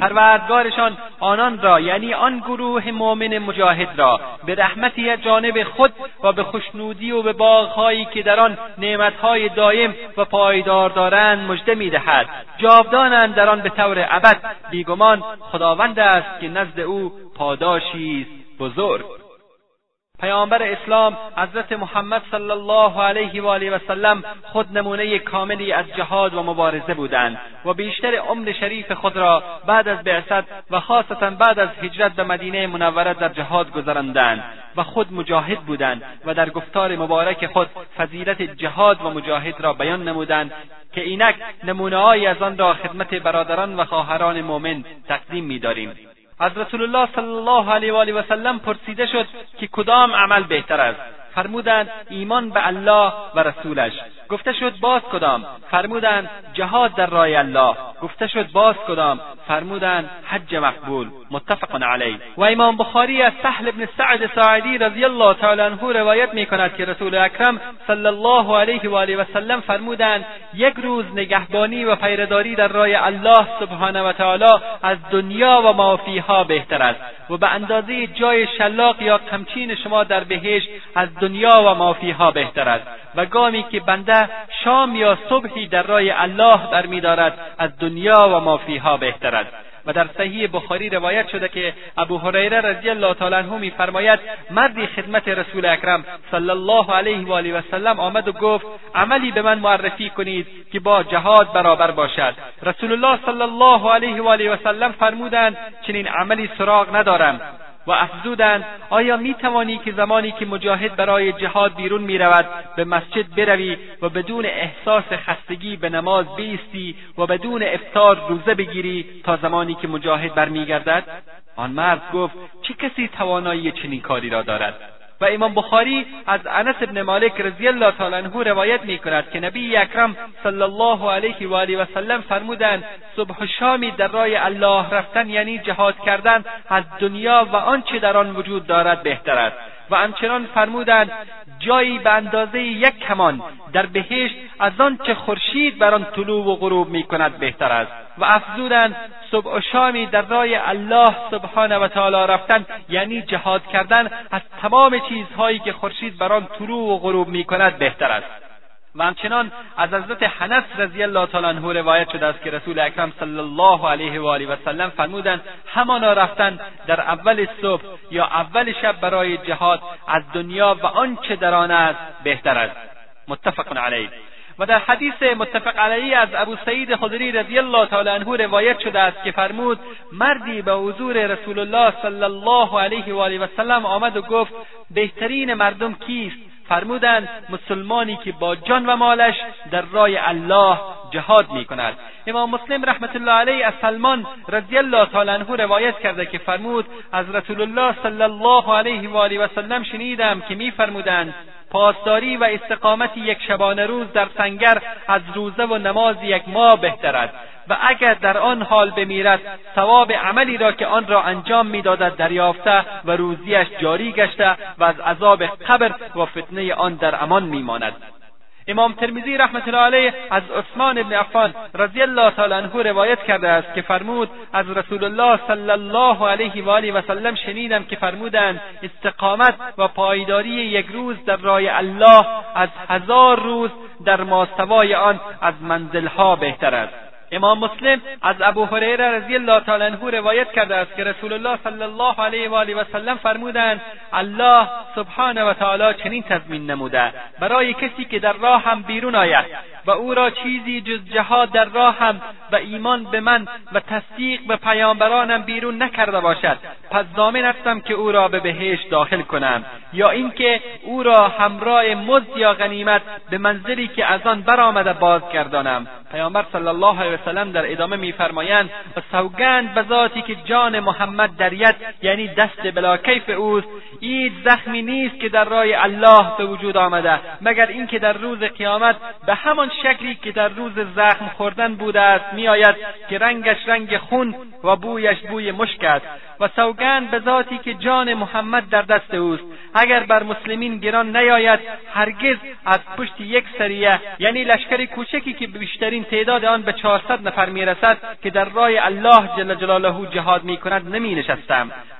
B: پروردگارشان آنان را یعنی آن گروه مؤمن مجاهد را به رحمتی از جانب خود و به خشنودی و به باغهایی که در آن نعمتهای دایم و پایدار دارند مژده میدهد جاودانند در آن به طور ابد بیگمان خداوند است که نزد او پاداشی بزرگ پیامبر اسلام حضرت محمد صلی الله علیه و آله و سلم خود نمونه کاملی از جهاد و مبارزه بودند و بیشتر عمر شریف خود را بعد از بعثت و خاصتا بعد از هجرت به مدینه منوره در جهاد گذراندند و خود مجاهد بودند و در گفتار مبارک خود فضیلت جهاد و مجاهد را بیان نمودند که اینک نمونههایی از آن را خدمت برادران و خواهران مؤمن تقدیم میداریم از رسول الله صلی الله علیه و آله و سلم پرسیده شد که کدام عمل بهتر است فرمودند ایمان به الله و رسولش گفته شد باز کدام فرمودند جهاد در راه الله گفته شد باز کدام فرمودند حج مقبول متفق علیه و امام بخاری از سهل بن سعد ساعدی رضی الله تعالی عنه روایت می کند که رسول اکرم صلی الله علیه و آله و سلم فرمودند یک روز نگهبانی و پیرداری در راه الله سبحانه و تعالی از دنیا و مافیها بهتر است و به اندازه جای شلاق یا کمچین شما در بهشت از دنیا و مافیها بهتر است و گامی که بنده شام یا صبحی در راه الله برمیدارد از دنیا و مافیها بهتر است و در صحیح بخاری روایت شده که ابو هریره رضی الله تعالی عنه میفرماید مردی خدمت رسول اکرم صلی الله علیه و آله و سلم آمد و گفت عملی به من معرفی کنید که با جهاد برابر باشد رسول الله صلی الله علیه و آله و سلم فرمودند چنین عملی سراغ ندارم و افزودند آیا می توانی که زمانی که مجاهد برای جهاد بیرون می رود به مسجد بروی و بدون احساس خستگی به نماز بیستی و بدون افطار روزه بگیری تا زمانی که مجاهد برمیگردد آن مرد گفت چه کسی توانایی چنین کاری را دارد و امام بخاری از انس ابن مالک رضی الله تعالی عنه روایت می کند که نبی اکرم صلی الله علیه و آله و سلم فرمودند صبح و شامی در راه الله رفتن یعنی جهاد کردن از دنیا و آنچه در آن وجود دارد بهتر است و همچنان فرمودند جایی به اندازه یک کمان در بهشت از آنچه خورشید بر آن طلوع و غروب می کند بهتر است و افزودن صبح و شامی در راه الله سبحانه و تعالی رفتن یعنی جهاد کردن از تمام چیزهایی که خورشید بر آن طلوع و غروب میکند بهتر است و همچنان از حضرت حنس رضی الله تعالی عنه روایت شده است که رسول اکرم صلی الله علیه و آله و سلم فرمودند همانا رفتن در اول صبح یا اول شب برای جهاد از دنیا و آنچه در آن است بهتر است متفق علیه و در حدیث متفق علیه از ابو سعید خدری رضی الله تعالی عنه روایت شده است که فرمود مردی به حضور رسول الله صلی الله علیه و آله و سلم آمد و گفت بهترین مردم کیست فرمودند مسلمانی که با جان و مالش در راه الله جهاد می کند امام مسلم رحمت الله علیه از سلمان رضی الله تعالی عنه روایت کرده که فرمود از رسول الله صلی الله علیه و آله و سلم شنیدم که میفرمودند پاسداری و استقامت یک شبانه روز در سنگر از روزه و نماز یک ماه بهتر است و اگر در آن حال بمیرد ثواب عملی را که آن را انجام میدادد دریافته و روزیش جاری گشته و از عذاب قبر و فتنه آن در امان میماند امام ترمیزی رحمت الله علیه از عثمان ابن عفان رضی الله تعالی عنه روایت کرده است که فرمود از رسول الله صلی الله علیه و آله و سلم شنیدم که فرمودند استقامت و پایداری یک روز در راه الله از هزار روز در ماستوای آن از منزلها بهتر است امام مسلم از ابو هریره رضی الله تعالی عنه روایت کرده است که رسول الله صلی الله علیه و و سلم فرمودند الله سبحانه و تعالی چنین تضمین نموده برای کسی که در راه هم بیرون آید و او را چیزی جز جهاد در راه هم و ایمان به من و تصدیق به پیامبرانم بیرون نکرده باشد پس ضامن هستم که او را به بهشت داخل کنم یا اینکه او را همراه مزد یا غنیمت به منزلی که از آن برآمده بازگردانم پیامبر صلی الله علیه وسلم در ادامه میفرمایند و سوگند به ذاتی که جان محمد در ید یعنی دست بلاکیف اوست هیچ زخمی نیست که در راه الله به وجود آمده مگر اینکه در روز قیامت به همان شکلی که در روز زخم خوردن بوده است میآید که رنگش رنگ خون و بویش بوی مشک است و سوگند به ذاتی که جان محمد در دست اوست اگر بر مسلمین گران نیاید هرگز از پشت یک سریه یعنی لشکر کوچکی که بیشترین تعداد آن به چهار صد نفر میرسد که در راه الله جل جلاله جهاد میکند نمی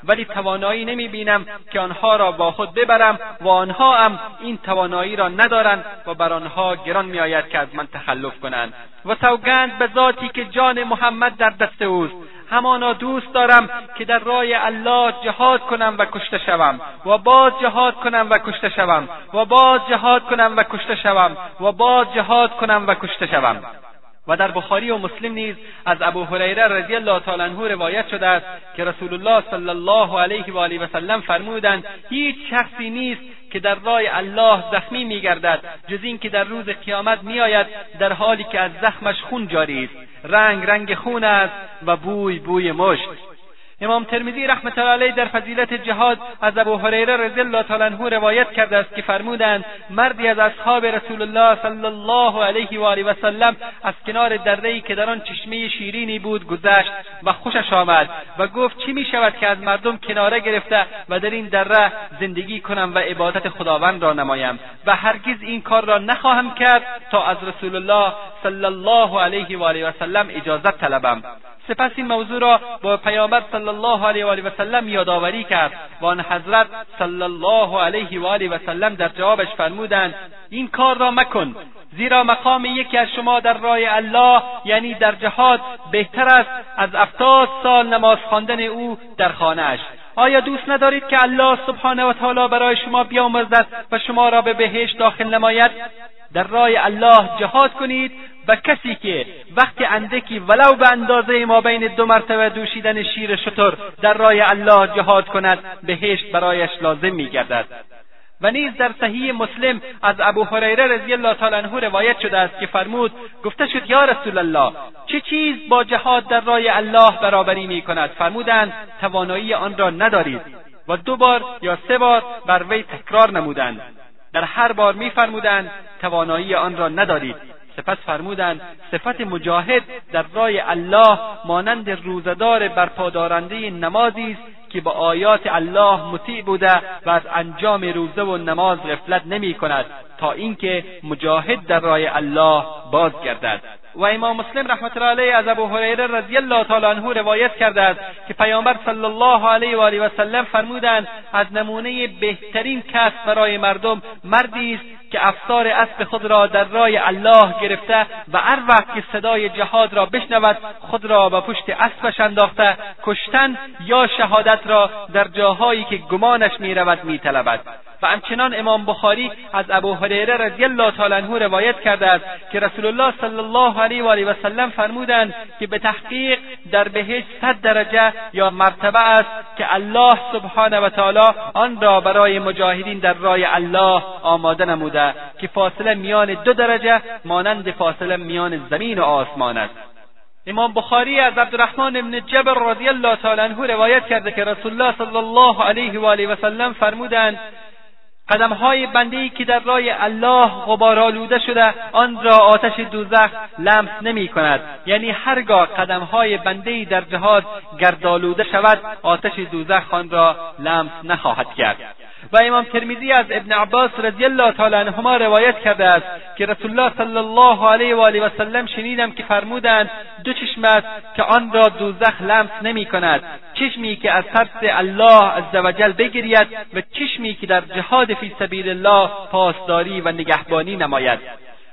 B: ولی توانایی نمی که آنها را با خود ببرم و آنها هم این توانایی را ندارند و بر آنها گران میآید که از من تخلف کنند و سوگند به ذاتی که جان محمد در دست اوست همانا دوست دارم که در راه الله جهاد کنم و کشته شوم و باز جهاد کنم و کشته شوم و باز جهاد کنم و کشته شوم و باز جهاد کنم و کشته شوم و در بخاری و مسلم نیز از ابو هریره رضی الله تعالی عنه روایت شده است که رسول الله صلی الله علیه و آله و سلم فرمودند هیچ شخصی نیست که در راه الله زخمی میگردد جز اینکه در روز قیامت میآید در حالی که از زخمش خون جاری است رنگ رنگ خون است و بوی بوی مشک امام ترمیزی رحمت الله علیه در فضیلت جهاد از ابو هریره رضی الله تعالی عنه روایت کرده است که فرمودند مردی از اصحاب رسول الله صلی الله علیه و آله و سلم از کنار دره‌ای که در آن چشمه شیرینی بود گذشت و خوشش آمد و گفت چی می شود که از مردم کناره گرفته و در این دره زندگی کنم و عبادت خداوند را نمایم و هرگز این کار را نخواهم کرد تا از رسول الله صلی الله علیه و آله و سلم اجازت طلبم سپس این موضوع را با پیامبر الله علیه و آله یادآوری کرد و آن حضرت صلی الله علیه و آله و سلم در جوابش فرمودند این کار را مکن زیرا مقام یکی از شما در راه الله یعنی در جهاد بهتر است از هفتاد سال نماز خواندن او در اش آیا دوست ندارید که الله سبحانه و تعالی برای شما بیامرزد و شما را به بهشت داخل نماید در راه الله جهاد کنید و کسی که وقت اندکی ولو به اندازه ما بین دو مرتبه دوشیدن شیر شتر در راه الله جهاد کند بهشت برایش لازم میگردد و نیز در صحیح مسلم از ابو هریره رضی الله تعالی عنه روایت شده است که فرمود گفته شد یا رسول الله چه چیز با جهاد در راه الله برابری می کند فرمودند توانایی آن را ندارید و دو بار یا سه بار بر وی تکرار نمودند در هر بار میفرمودند توانایی آن را ندارید سپس فرمودند صفت مجاهد در رای الله مانند روزدار برپادارنده نمازی است که به آیات الله مطیع بوده و از انجام روزه و نماز غفلت نمی کند تا اینکه مجاهد در راه الله باز گردد و امام مسلم رحمت الله علیه از ابو هریره رضی الله تعالی عنه روایت کرده است که پیامبر صلی الله علیه و آله و سلم فرمودند از نمونه بهترین کس برای مردم مردی است که افسار اسب خود را در رای الله گرفته و هر وقت که صدای جهاد را بشنود خود را به پشت اسبش انداخته کشتن یا شهادت را در جاهایی که گمانش میرود میطلبد و همچنان امام بخاری از ابو حریره رضی الله تعالی عنه روایت کرده است که رسول الله صلی الله علیه و وسلم فرمودند که به تحقیق در بهشت صد درجه یا مرتبه است که الله سبحانه و تعالی آن را برای مجاهدین در رای الله آماده نموده که فاصله میان دو درجه مانند فاصله میان زمین و آسمان است امام بخاری از عبدالرحمن بن جبر رضی الله تعالی عنه روایت کرده که رسول الله صلی الله علیه و آله و سلم فرمودند قدم های بنده ای که در راه الله آلوده شده آن را آتش دوزخ لمس نمی کند یعنی هرگاه قدم های بنده ای در جهاد گردآلوده شود آتش دوزخ آن را لمس نخواهد کرد و امام ترمیزی از ابن عباس رضی الله تعالی عنهما روایت کرده است که رسول الله صلی الله علیه و آله و سلم شنیدم که فرمودند دو چشم است که آن را دوزخ لمس نمی کند چشمی که از ترس الله عزوجل بگرید و چشمی که در جهاد فی سبیل الله پاسداری و نگهبانی نماید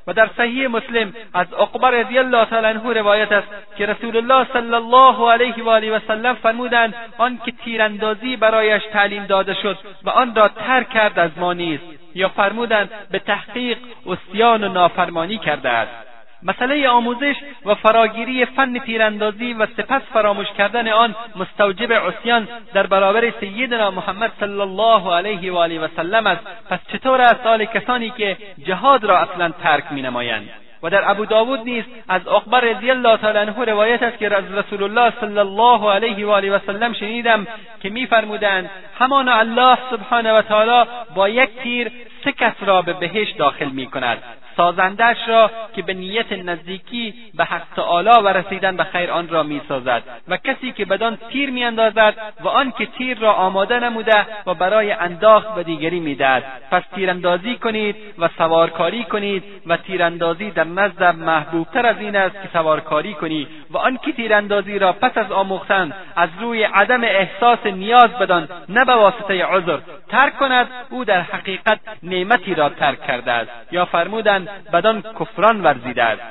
B: و در صحیح مسلم از عقبه رضی الله تعالی عنه روایت است که رسول الله صلی الله علیه و آله و سلم فرمودند آن تیراندازی برایش تعلیم داده شد و آن را ترک کرد از ما نیست یا فرمودند به تحقیق اسیان و نافرمانی کرده است مسئله آموزش و فراگیری فن تیراندازی و سپس فراموش کردن آن مستوجب عصیان در برابر سیدنا محمد صلی الله علیه و آله و سلم است پس چطور است حال کسانی که جهاد را اصلا ترک مینمایند و در ابو داود نیز از عقبه رضی الله تعالی عنه روایت است که از رسول الله صلی الله علیه و آله و سلم شنیدم که میفرمودند همانا الله سبحانه و تعالی با یک تیر سه کس را به بهشت داخل می کند سازندش را که به نیت نزدیکی به حق تعالی و رسیدن به خیر آن را سازد و کسی که بدان تیر اندازد و آن که تیر را آماده نموده و برای انداخت به دیگری میدهد پس تیراندازی کنید و سوارکاری کنید و تیراندازی در نزدم محبوبتر از این است که سوارکاری کنی و آن تیراندازی را پس از آموختن از روی عدم احساس نیاز بدان نه به واسطه عذر ترک کند او در حقیقت نعمتی را ترک کرده است یا فرمودند بدان کفران ورزیده است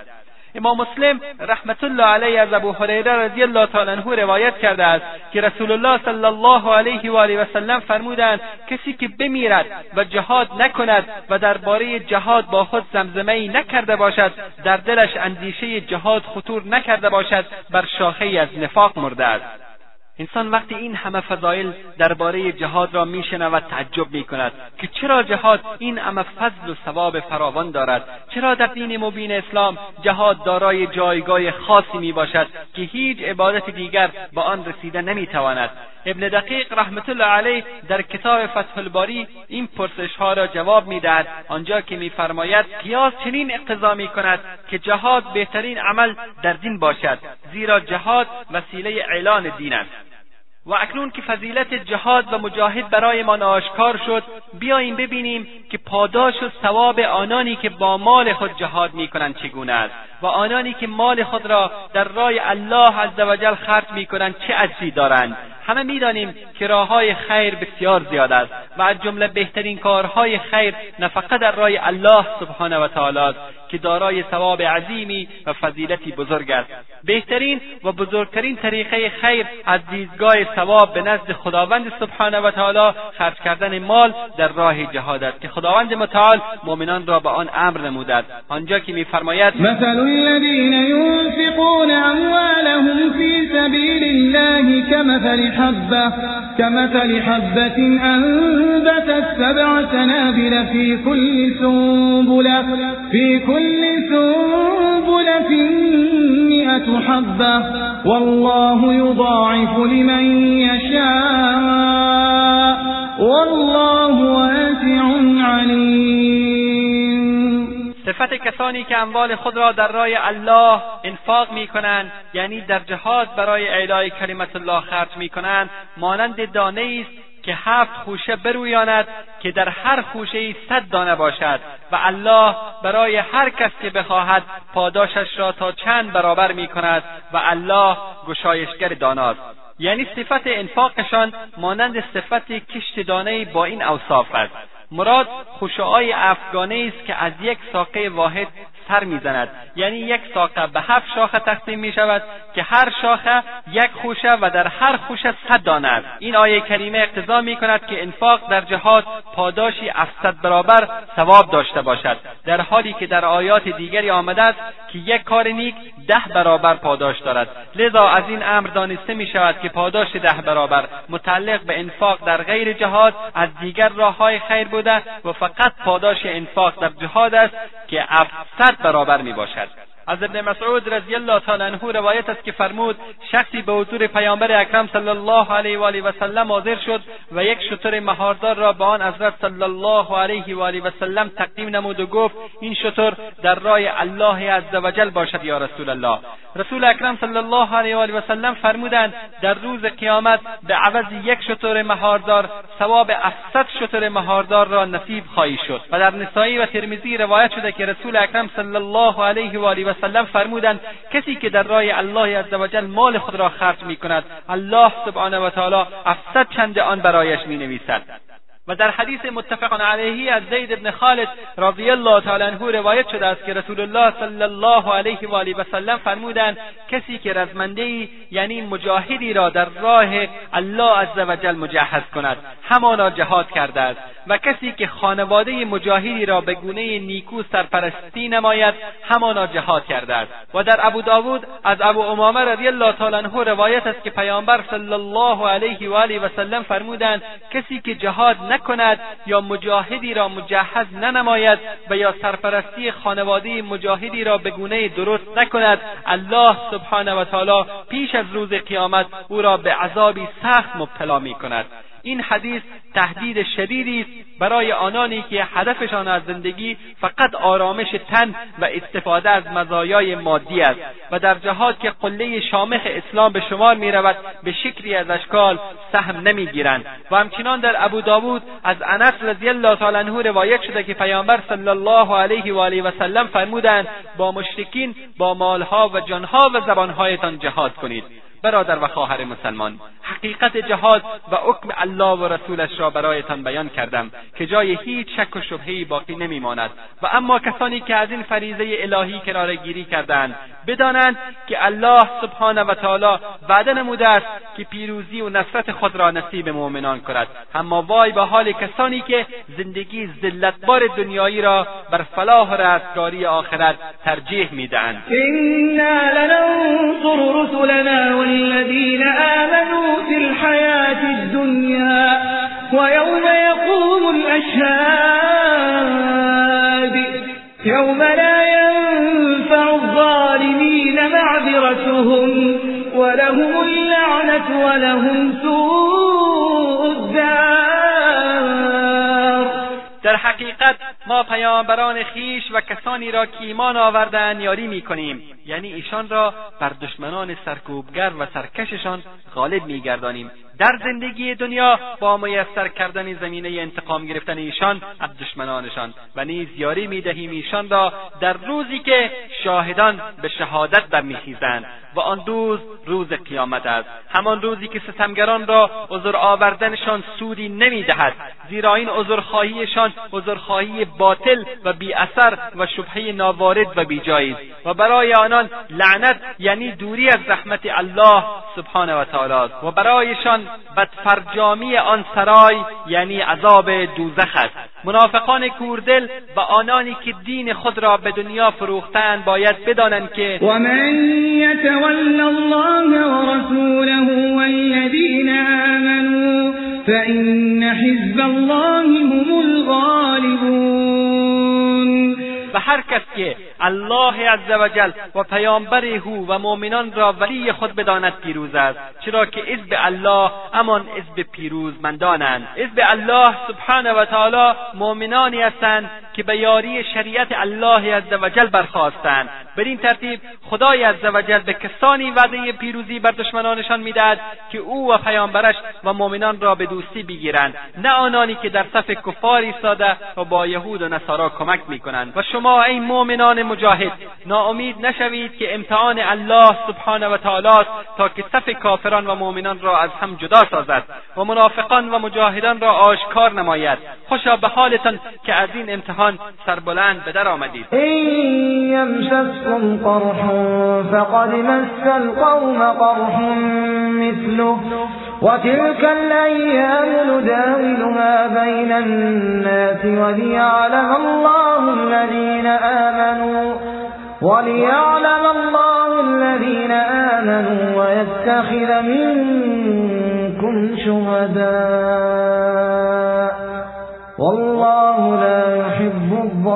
B: امام مسلم رحمت الله علیه از ابو حریره رضی الله تعالی عنه روایت کرده است که رسول الله صلی الله علیه و آله و سلم فرمودند کسی که بمیرد و جهاد نکند و درباره جهاد با خود زمزمه ای نکرده باشد در دلش اندیشه جهاد خطور نکرده باشد بر شاخه از نفاق مرده است انسان وقتی این همه فضایل درباره جهاد را میشنود تعجب میکند که چرا جهاد این همه فضل و ثواب فراوان دارد چرا در دین مبین اسلام جهاد دارای جایگاه خاصی میباشد که هیچ عبادت دیگر به آن رسیده نمیتواند ابن دقیق رحمت الله علیه در کتاب فتح الباری این پرسشها را جواب میدهد آنجا که میفرماید قیاس چنین اقتضا میکند که جهاد بهترین عمل در دین باشد زیرا جهاد وسیله اعلان دین است و اکنون که فضیلت جهاد و مجاهد برای ما آشکار شد بیاییم ببینیم که پاداش و ثواب آنانی که با مال خود جهاد میکنند چگونه است و آنانی که مال خود را در راه الله عزوجل خرج کنند چه اجری دارند همه میدانیم که راههای خیر بسیار زیاد است و از جمله بهترین کارهای خیر نفقه در راه الله سبحانه و تعالی است که دارای ثواب عظیمی و فضیلتی بزرگ است بهترین و بزرگترین طریقه خیر از دیدگاه ثواب به نزد خداوند سبحانه و تعالی خرج کردن مال در راه جهاد است که خداوند متعال مؤمنان را به آن امر نموده است آنجا که میفرماید
E: مثل الذین ينفقون اموالهم فی سبیل الله كمثل حبة كمثل حبة أنبتت سبع سنابل في كل سنبلة في كل سنبلة مئة حبة والله يضاعف لمن يشاء والله واسع عليم
B: صفت کسانی که اموال خود را در راه الله انفاق می کنند یعنی در جهاد برای اعلای کلمت الله خرج می کنند مانند دانه است که هفت خوشه برویاند که در هر خوشه ای صد دانه باشد و الله برای هر کس که بخواهد پاداشش را تا چند برابر می کند و الله گشایشگر داناست یعنی صفت انفاقشان مانند صفت کشت دانه با این اوصاف است مراد خوشعای افگانه است که از یک ساقه واحد سر میزند یعنی یک ساقه به هفت شاخه تقسیم می شود که هر شاخه یک خوشه و در هر خوشه صد دانه است این آیه کریمه اقتضا می کند که انفاق در جهاد پاداشی افصد برابر ثواب داشته باشد در حالی که در آیات دیگری آمده است که یک کار نیک ده برابر پاداش دارد لذا از این امر دانسته می شود که پاداش ده برابر متعلق به انفاق در غیر جهاد از دیگر راههای خیر بوده و فقط پاداش انفاق در جهاد است که افصد برابر می باشد از ابن مسعود رضی الله تعالی عنه روایت است که فرمود شخصی به حضور پیامبر اکرم صلی الله علیه و آله و سلم حاضر شد و یک شتر مهاردار را به آن حضرت صلی الله علیه و آله و سلم تقدیم نمود و گفت این شتر در راه الله عزوجل باشد یا رسول الله رسول اکرم صلی الله علیه و آله و سلم فرمودند در روز قیامت به عوض یک شتر مهاردار ثواب 700 شتر مهاردار را نصیب خواهی شد و در نسائی و ترمیزی روایت شده که رسول اکرم صلی الله علیه و آله وسلم فرمودند کسی که در راه الله عزوجل مال خود را خرج می کند الله سبحانه و تعالی افسد چند آن برایش می و در حدیث متفق علیه از زید ابن خالد رضی الله تعالی عنه روایت شده است که رسول الله صلی الله علیه و آله و سلم فرمودند کسی که رزمنده یعنی مجاهدی را در راه الله وجل مجهز کند همانا جهاد کرده است و کسی که خانواده مجاهدی را به گونه نیکو سرپرستی نماید همانا جهاد کرده است و در ابو داود از ابو امامه رضی الله تعالی عنه روایت است که پیامبر صلی الله علیه و آله و سلم فرمودند کسی که جهاد نکند یا مجاهدی را مجهز ننماید و یا سرپرستی خانواده مجاهدی را به گونه درست نکند الله سبحانه و تعالی پیش از روز قیامت او را به عذابی سخت مبتلا می کند این حدیث تهدید شدیدی است برای آنانی که هدفشان از زندگی فقط آرامش تن و استفاده از مزایای مادی است و در جهاد که قله شامخ اسلام به شمار میرود به شکلی از اشکال سهم نمیگیرند و همچنان در ابو داوود از انس رضی الله تعالی عنه روایت شده که پیامبر صلی الله علیه و آله و فرمودند با مشرکین با مالها و جانها و زبانهایتان جهاد کنید برادر و خواهر مسلمان حقیقت جهاد و حکم الله و رسولش را برایتان بیان کردم که جای هیچ شک و شبههای باقی نمیماند و اما کسانی که از این فریضه الهی کناره گیری کردند بدانند که الله سبحانه و تعالی وعده نموده است که پیروزی و نصرت خود را نصیب مؤمنان کند اما وای به حال کسانی که زندگی ذلتبار دنیایی را بر فلاح و رستگاری آخرت ترجیح میدهند انا لننصر رسلنا والذین
E: آمنوا ويوم يقوم الأشهاد يوم لا ينفع الظالمين معذرتهم ولهم اللعنة ولهم سوء الدار
B: در حقیقت ما پیامبران خیش و کسانی را که ایمان آوردن یاری می کنیم یعنی ایشان را بر دشمنان سرکوبگر و سرکششان غالب می گردانیم در زندگی دنیا با میسر کردن زمینه انتقام گرفتن ایشان از دشمنانشان و نیز یاری میدهیم ایشان را در روزی که شاهدان به شهادت برمیخیزند و آن روز روز قیامت است همان روزی که ستمگران را عذر آوردنشان سودی نمیدهد زیرا این عذرخواهیشان عذرخواهی باطل و بی اثر و شبهه ناوارد و بیجایی است و برای آنان لعنت یعنی دوری از رحمت الله سبحانه و تعالی و برایشان بدفرجامی آن سرای یعنی عذاب دوزخ است منافقان کوردل و آنانی که دین خود را به دنیا فروختند باید بدانند که و
E: من یتول الله و رسوله والذین آمنوا فإن حزب الله هم الغالبون
B: و هر کس که الله عزوجل و پیامبر او و مؤمنان را ولی خود بداند پیروز است چرا که به الله همان حزب پیروزمندانند به الله سبحانه و تعالی مؤمنانی هستند که به یاری شریعت الله عزوجل برخواستند این ترتیب خدای عزوجل به کسانی وعده پیروزی بر دشمنانشان میدهد که او و پیامبرش و مؤمنان را به دوستی بگیرند نه آنانی که در صف کفار ایستاده و با یهود و نصارا کمک میکنند و شما ای مؤمنان مجاهد ناامید نشوید که امتحان الله سبحانه و تعالی است تا که صف کافران و مؤمنان را از هم جدا سازد و منافقان و مجاهدان را آشکار نماید خوشا به حالتان که از این امتحان آن سربلند به در آمدید
E: این یمسسکم قرح فقد مس القوم قرح مثله وتلك الأيام نداولها بين الناس وليعلم الله الذين آمنوا وليعلم الله الذين آمنوا ويتخذ منكم شهداء والله
B: لا يحب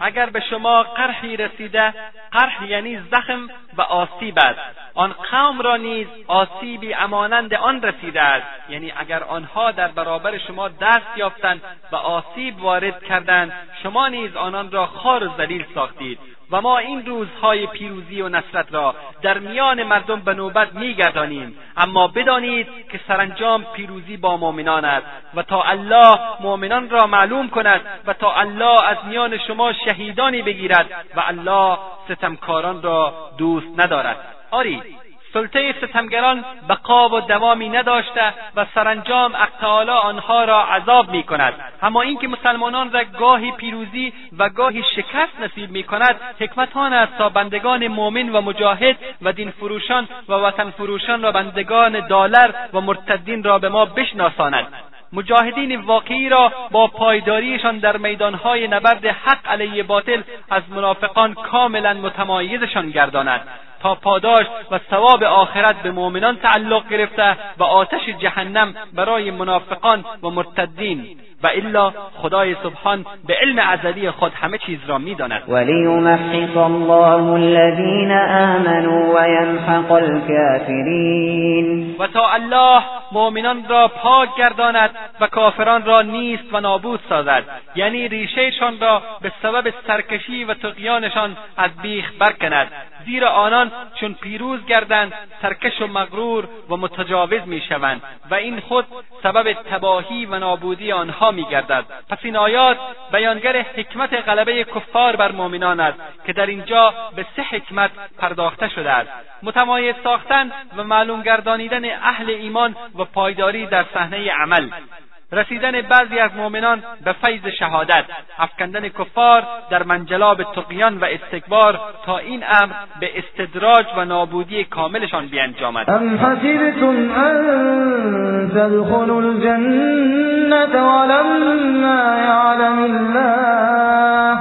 B: اگر به شما قرحی رسیده قرح یعنی زخم و آسیب است آن قوم را نیز آسیبی امانند آن رسیده است یعنی اگر آنها در برابر شما دست یافتند و آسیب وارد کردند شما نیز آنان را خار و ذلیل ساختید و ما این روزهای پیروزی و نصرت را در میان مردم به نوبت میگردانیم اما بدانید که سرانجام پیروزی با مؤمنان است و تا الله مؤمنان را معلوم کند و تا الله از میان شما شهیدانی بگیرد و الله ستمکاران را دوست ندارد آری سلطه ستمگران بقاب و دوامی نداشته و سرانجام اقتعالا آنها را عذاب می کند اما اینکه مسلمانان را گاهی پیروزی و گاهی شکست نصیب می کند حکمت آن است تا بندگان مؤمن و مجاهد و دین فروشان و وطن فروشان را بندگان دالر و مرتدین را به ما بشناساند مجاهدین واقعی را با پایداریشان در میدانهای نبرد حق علیه باطل از منافقان کاملا متمایزشان گرداند تا پاداش و ثواب آخرت به مؤمنان تعلق گرفته و آتش جهنم برای منافقان و مرتدین و الا خدای سبحان به علم ازلی خود همه چیز را میداند ولیمحص الله الذین آمنوا وینحق الكافرین و تا الله مؤمنان را پاک گرداند و کافران را نیست و نابود سازد یعنی ریشهشان را به سبب سرکشی و تقیانشان از بیخ برکند زیر آنان چون پیروز گردند سرکش و مغرور و متجاوز میشوند و این خود سبب تباهی و نابودی آنها میگردد پس این آیات بیانگر حکمت غلبه کفار بر مؤمنان است که در اینجا به سه حکمت پرداخته شده است متمایز ساختن و معلوم گردانیدن اهل ایمان و پایداری در صحنه عمل رسیدن بعضی از مؤمنان به فیض شهادت افکندن کفار در منجلاب تقیان و استکبار تا این امر به استدراج و نابودی کاملشان بیانجامد
E: ام حسبتم ان تدخلوا الجنة ولما یعلم الله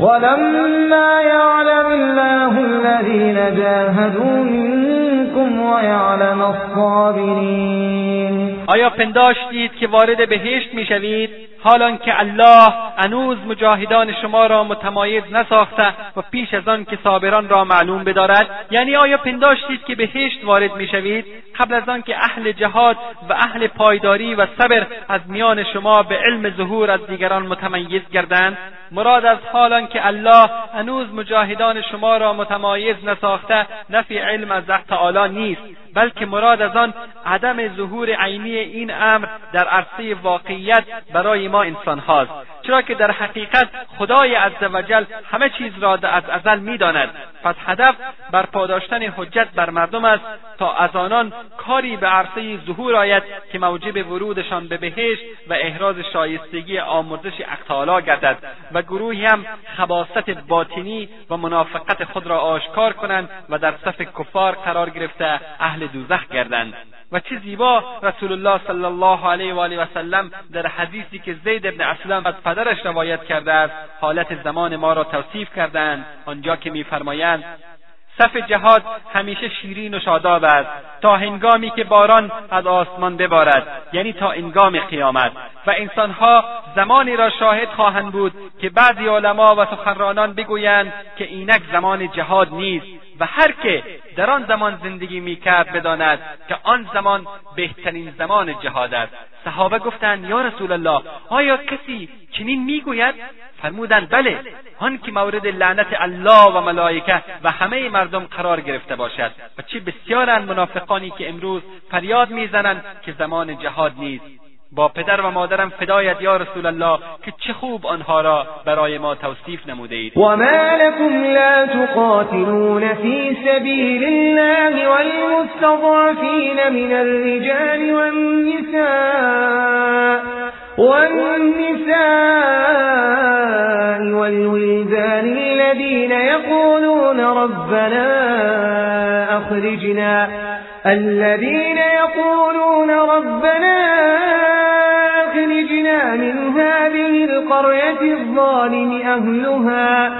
E: ولما يعلم الله الذين جاهدوا
B: منكم ويعلم
E: الصابرين آیا پنداشتید که
B: وارد وارد بهشت میشوید حالان که الله هنوز مجاهدان شما را متمایز نساخته و پیش از آن که صابران را معلوم بدارد یعنی آیا پنداشتید که بهشت وارد میشوید قبل از آن که اهل جهاد و اهل پایداری و صبر از میان شما به علم ظهور از دیگران متمیز گردند مراد از حالان که الله هنوز مجاهدان شما را متمایز نساخته نفی علم از تعالی نیست بلکه مراد از آن عدم ظهور عینی این امر در عرصه واقعیت برای ما انسان هاست چرا که در حقیقت خدای عزوجل همه چیز را از ازل داند پس هدف بر پاداشتن حجت بر مردم است تا از آنان کاری به عرصه ظهور آید که موجب ورودشان به بهشت و احراز شایستگی آمرزش اقتالا گردد و گروهی هم خباست باطنی و منافقت خود را آشکار کنند و در صف کفار قرار گرفته اهل دوزخ گردند و چه زیبا رسول الله صلی الله علیه و آله و سلم در حدیثی که زید ابن اسلم از پدرش روایت کرده است حالت زمان ما را توصیف کردند آنجا که میفرمایند صف جهاد همیشه شیرین و شاداب است تا هنگامی که باران از آسمان ببارد یعنی تا هنگام قیامت و انسانها زمانی را شاهد خواهند بود که بعضی علما و سخنرانان بگویند که اینک زمان جهاد نیست و هر که در آن زمان زندگی میکرد بداند که آن زمان بهترین زمان جهاد است صحابه گفتند یا رسول الله آیا کسی چنین میگوید فرمودند بله آن که مورد لعنت الله و ملائکه و همه مردم قرار گرفته باشد و چه بسیارند منافقانی که امروز فریاد میزنند که زمان جهاد نیست با پدر و مادرم فدایت یا رسول الله که چه خوب آنها را برای ما توصیف نموده اید و ما
E: لكم لا تقاتلون فی سبیل الله والمستضعفین من الرجال والنساء والنساء والولدان الذين يقولون ربنا أخرجنا الذين يقولون ربنا أخرجنا من هذه القرية الظالم أهلها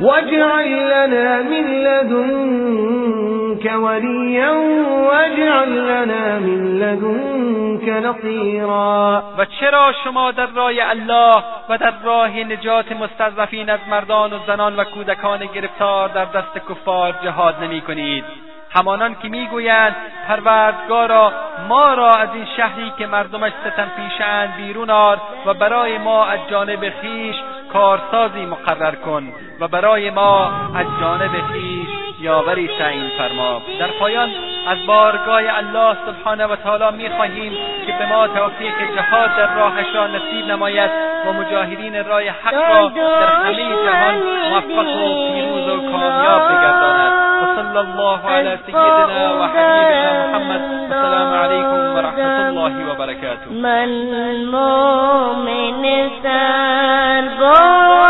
E: واجعل لنا من لدنك
B: وليا واجعل لنا من لدنك نصيرا و چرا شما در راه الله و در راه نجات مستضعفین از مردان و زنان و کودکان گرفتار در دست کفار جهاد نمی کنید همانان که میگویند پروردگارا ما را از این شهری که مردمش ستم پیشند بیرون آر و برای ما از جانب خیش کارسازی مقرر کن و برای ما از جانب خیش یاوری تعیین فرما در پایان از بارگاه الله سبحانه و تعالی میخواهیم که به ما توفیق جهاد در راهش را نصیب نماید و مجاهدین رای حق را در همه جهان موفق و پیروز و کامیاب بگرداند وصلى الله على سيدنا وحبيبنا محمد السلام عليكم ورحمة الله وبركاته من مؤمن سربو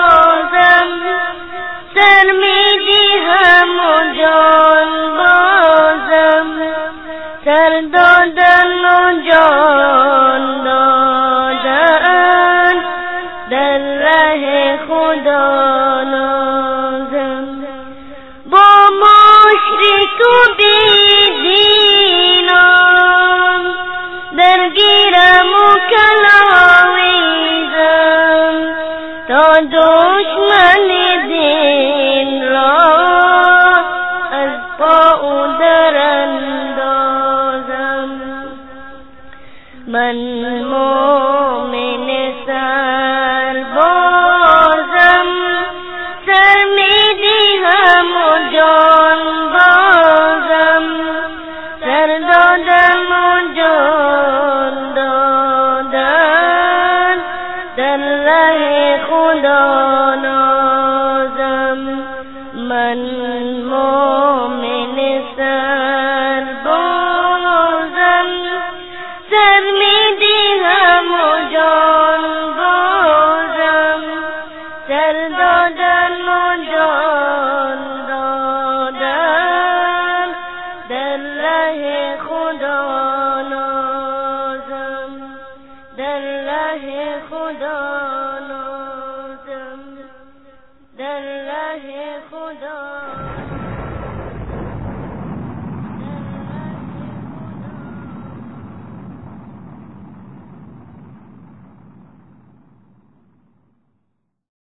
B: دشمن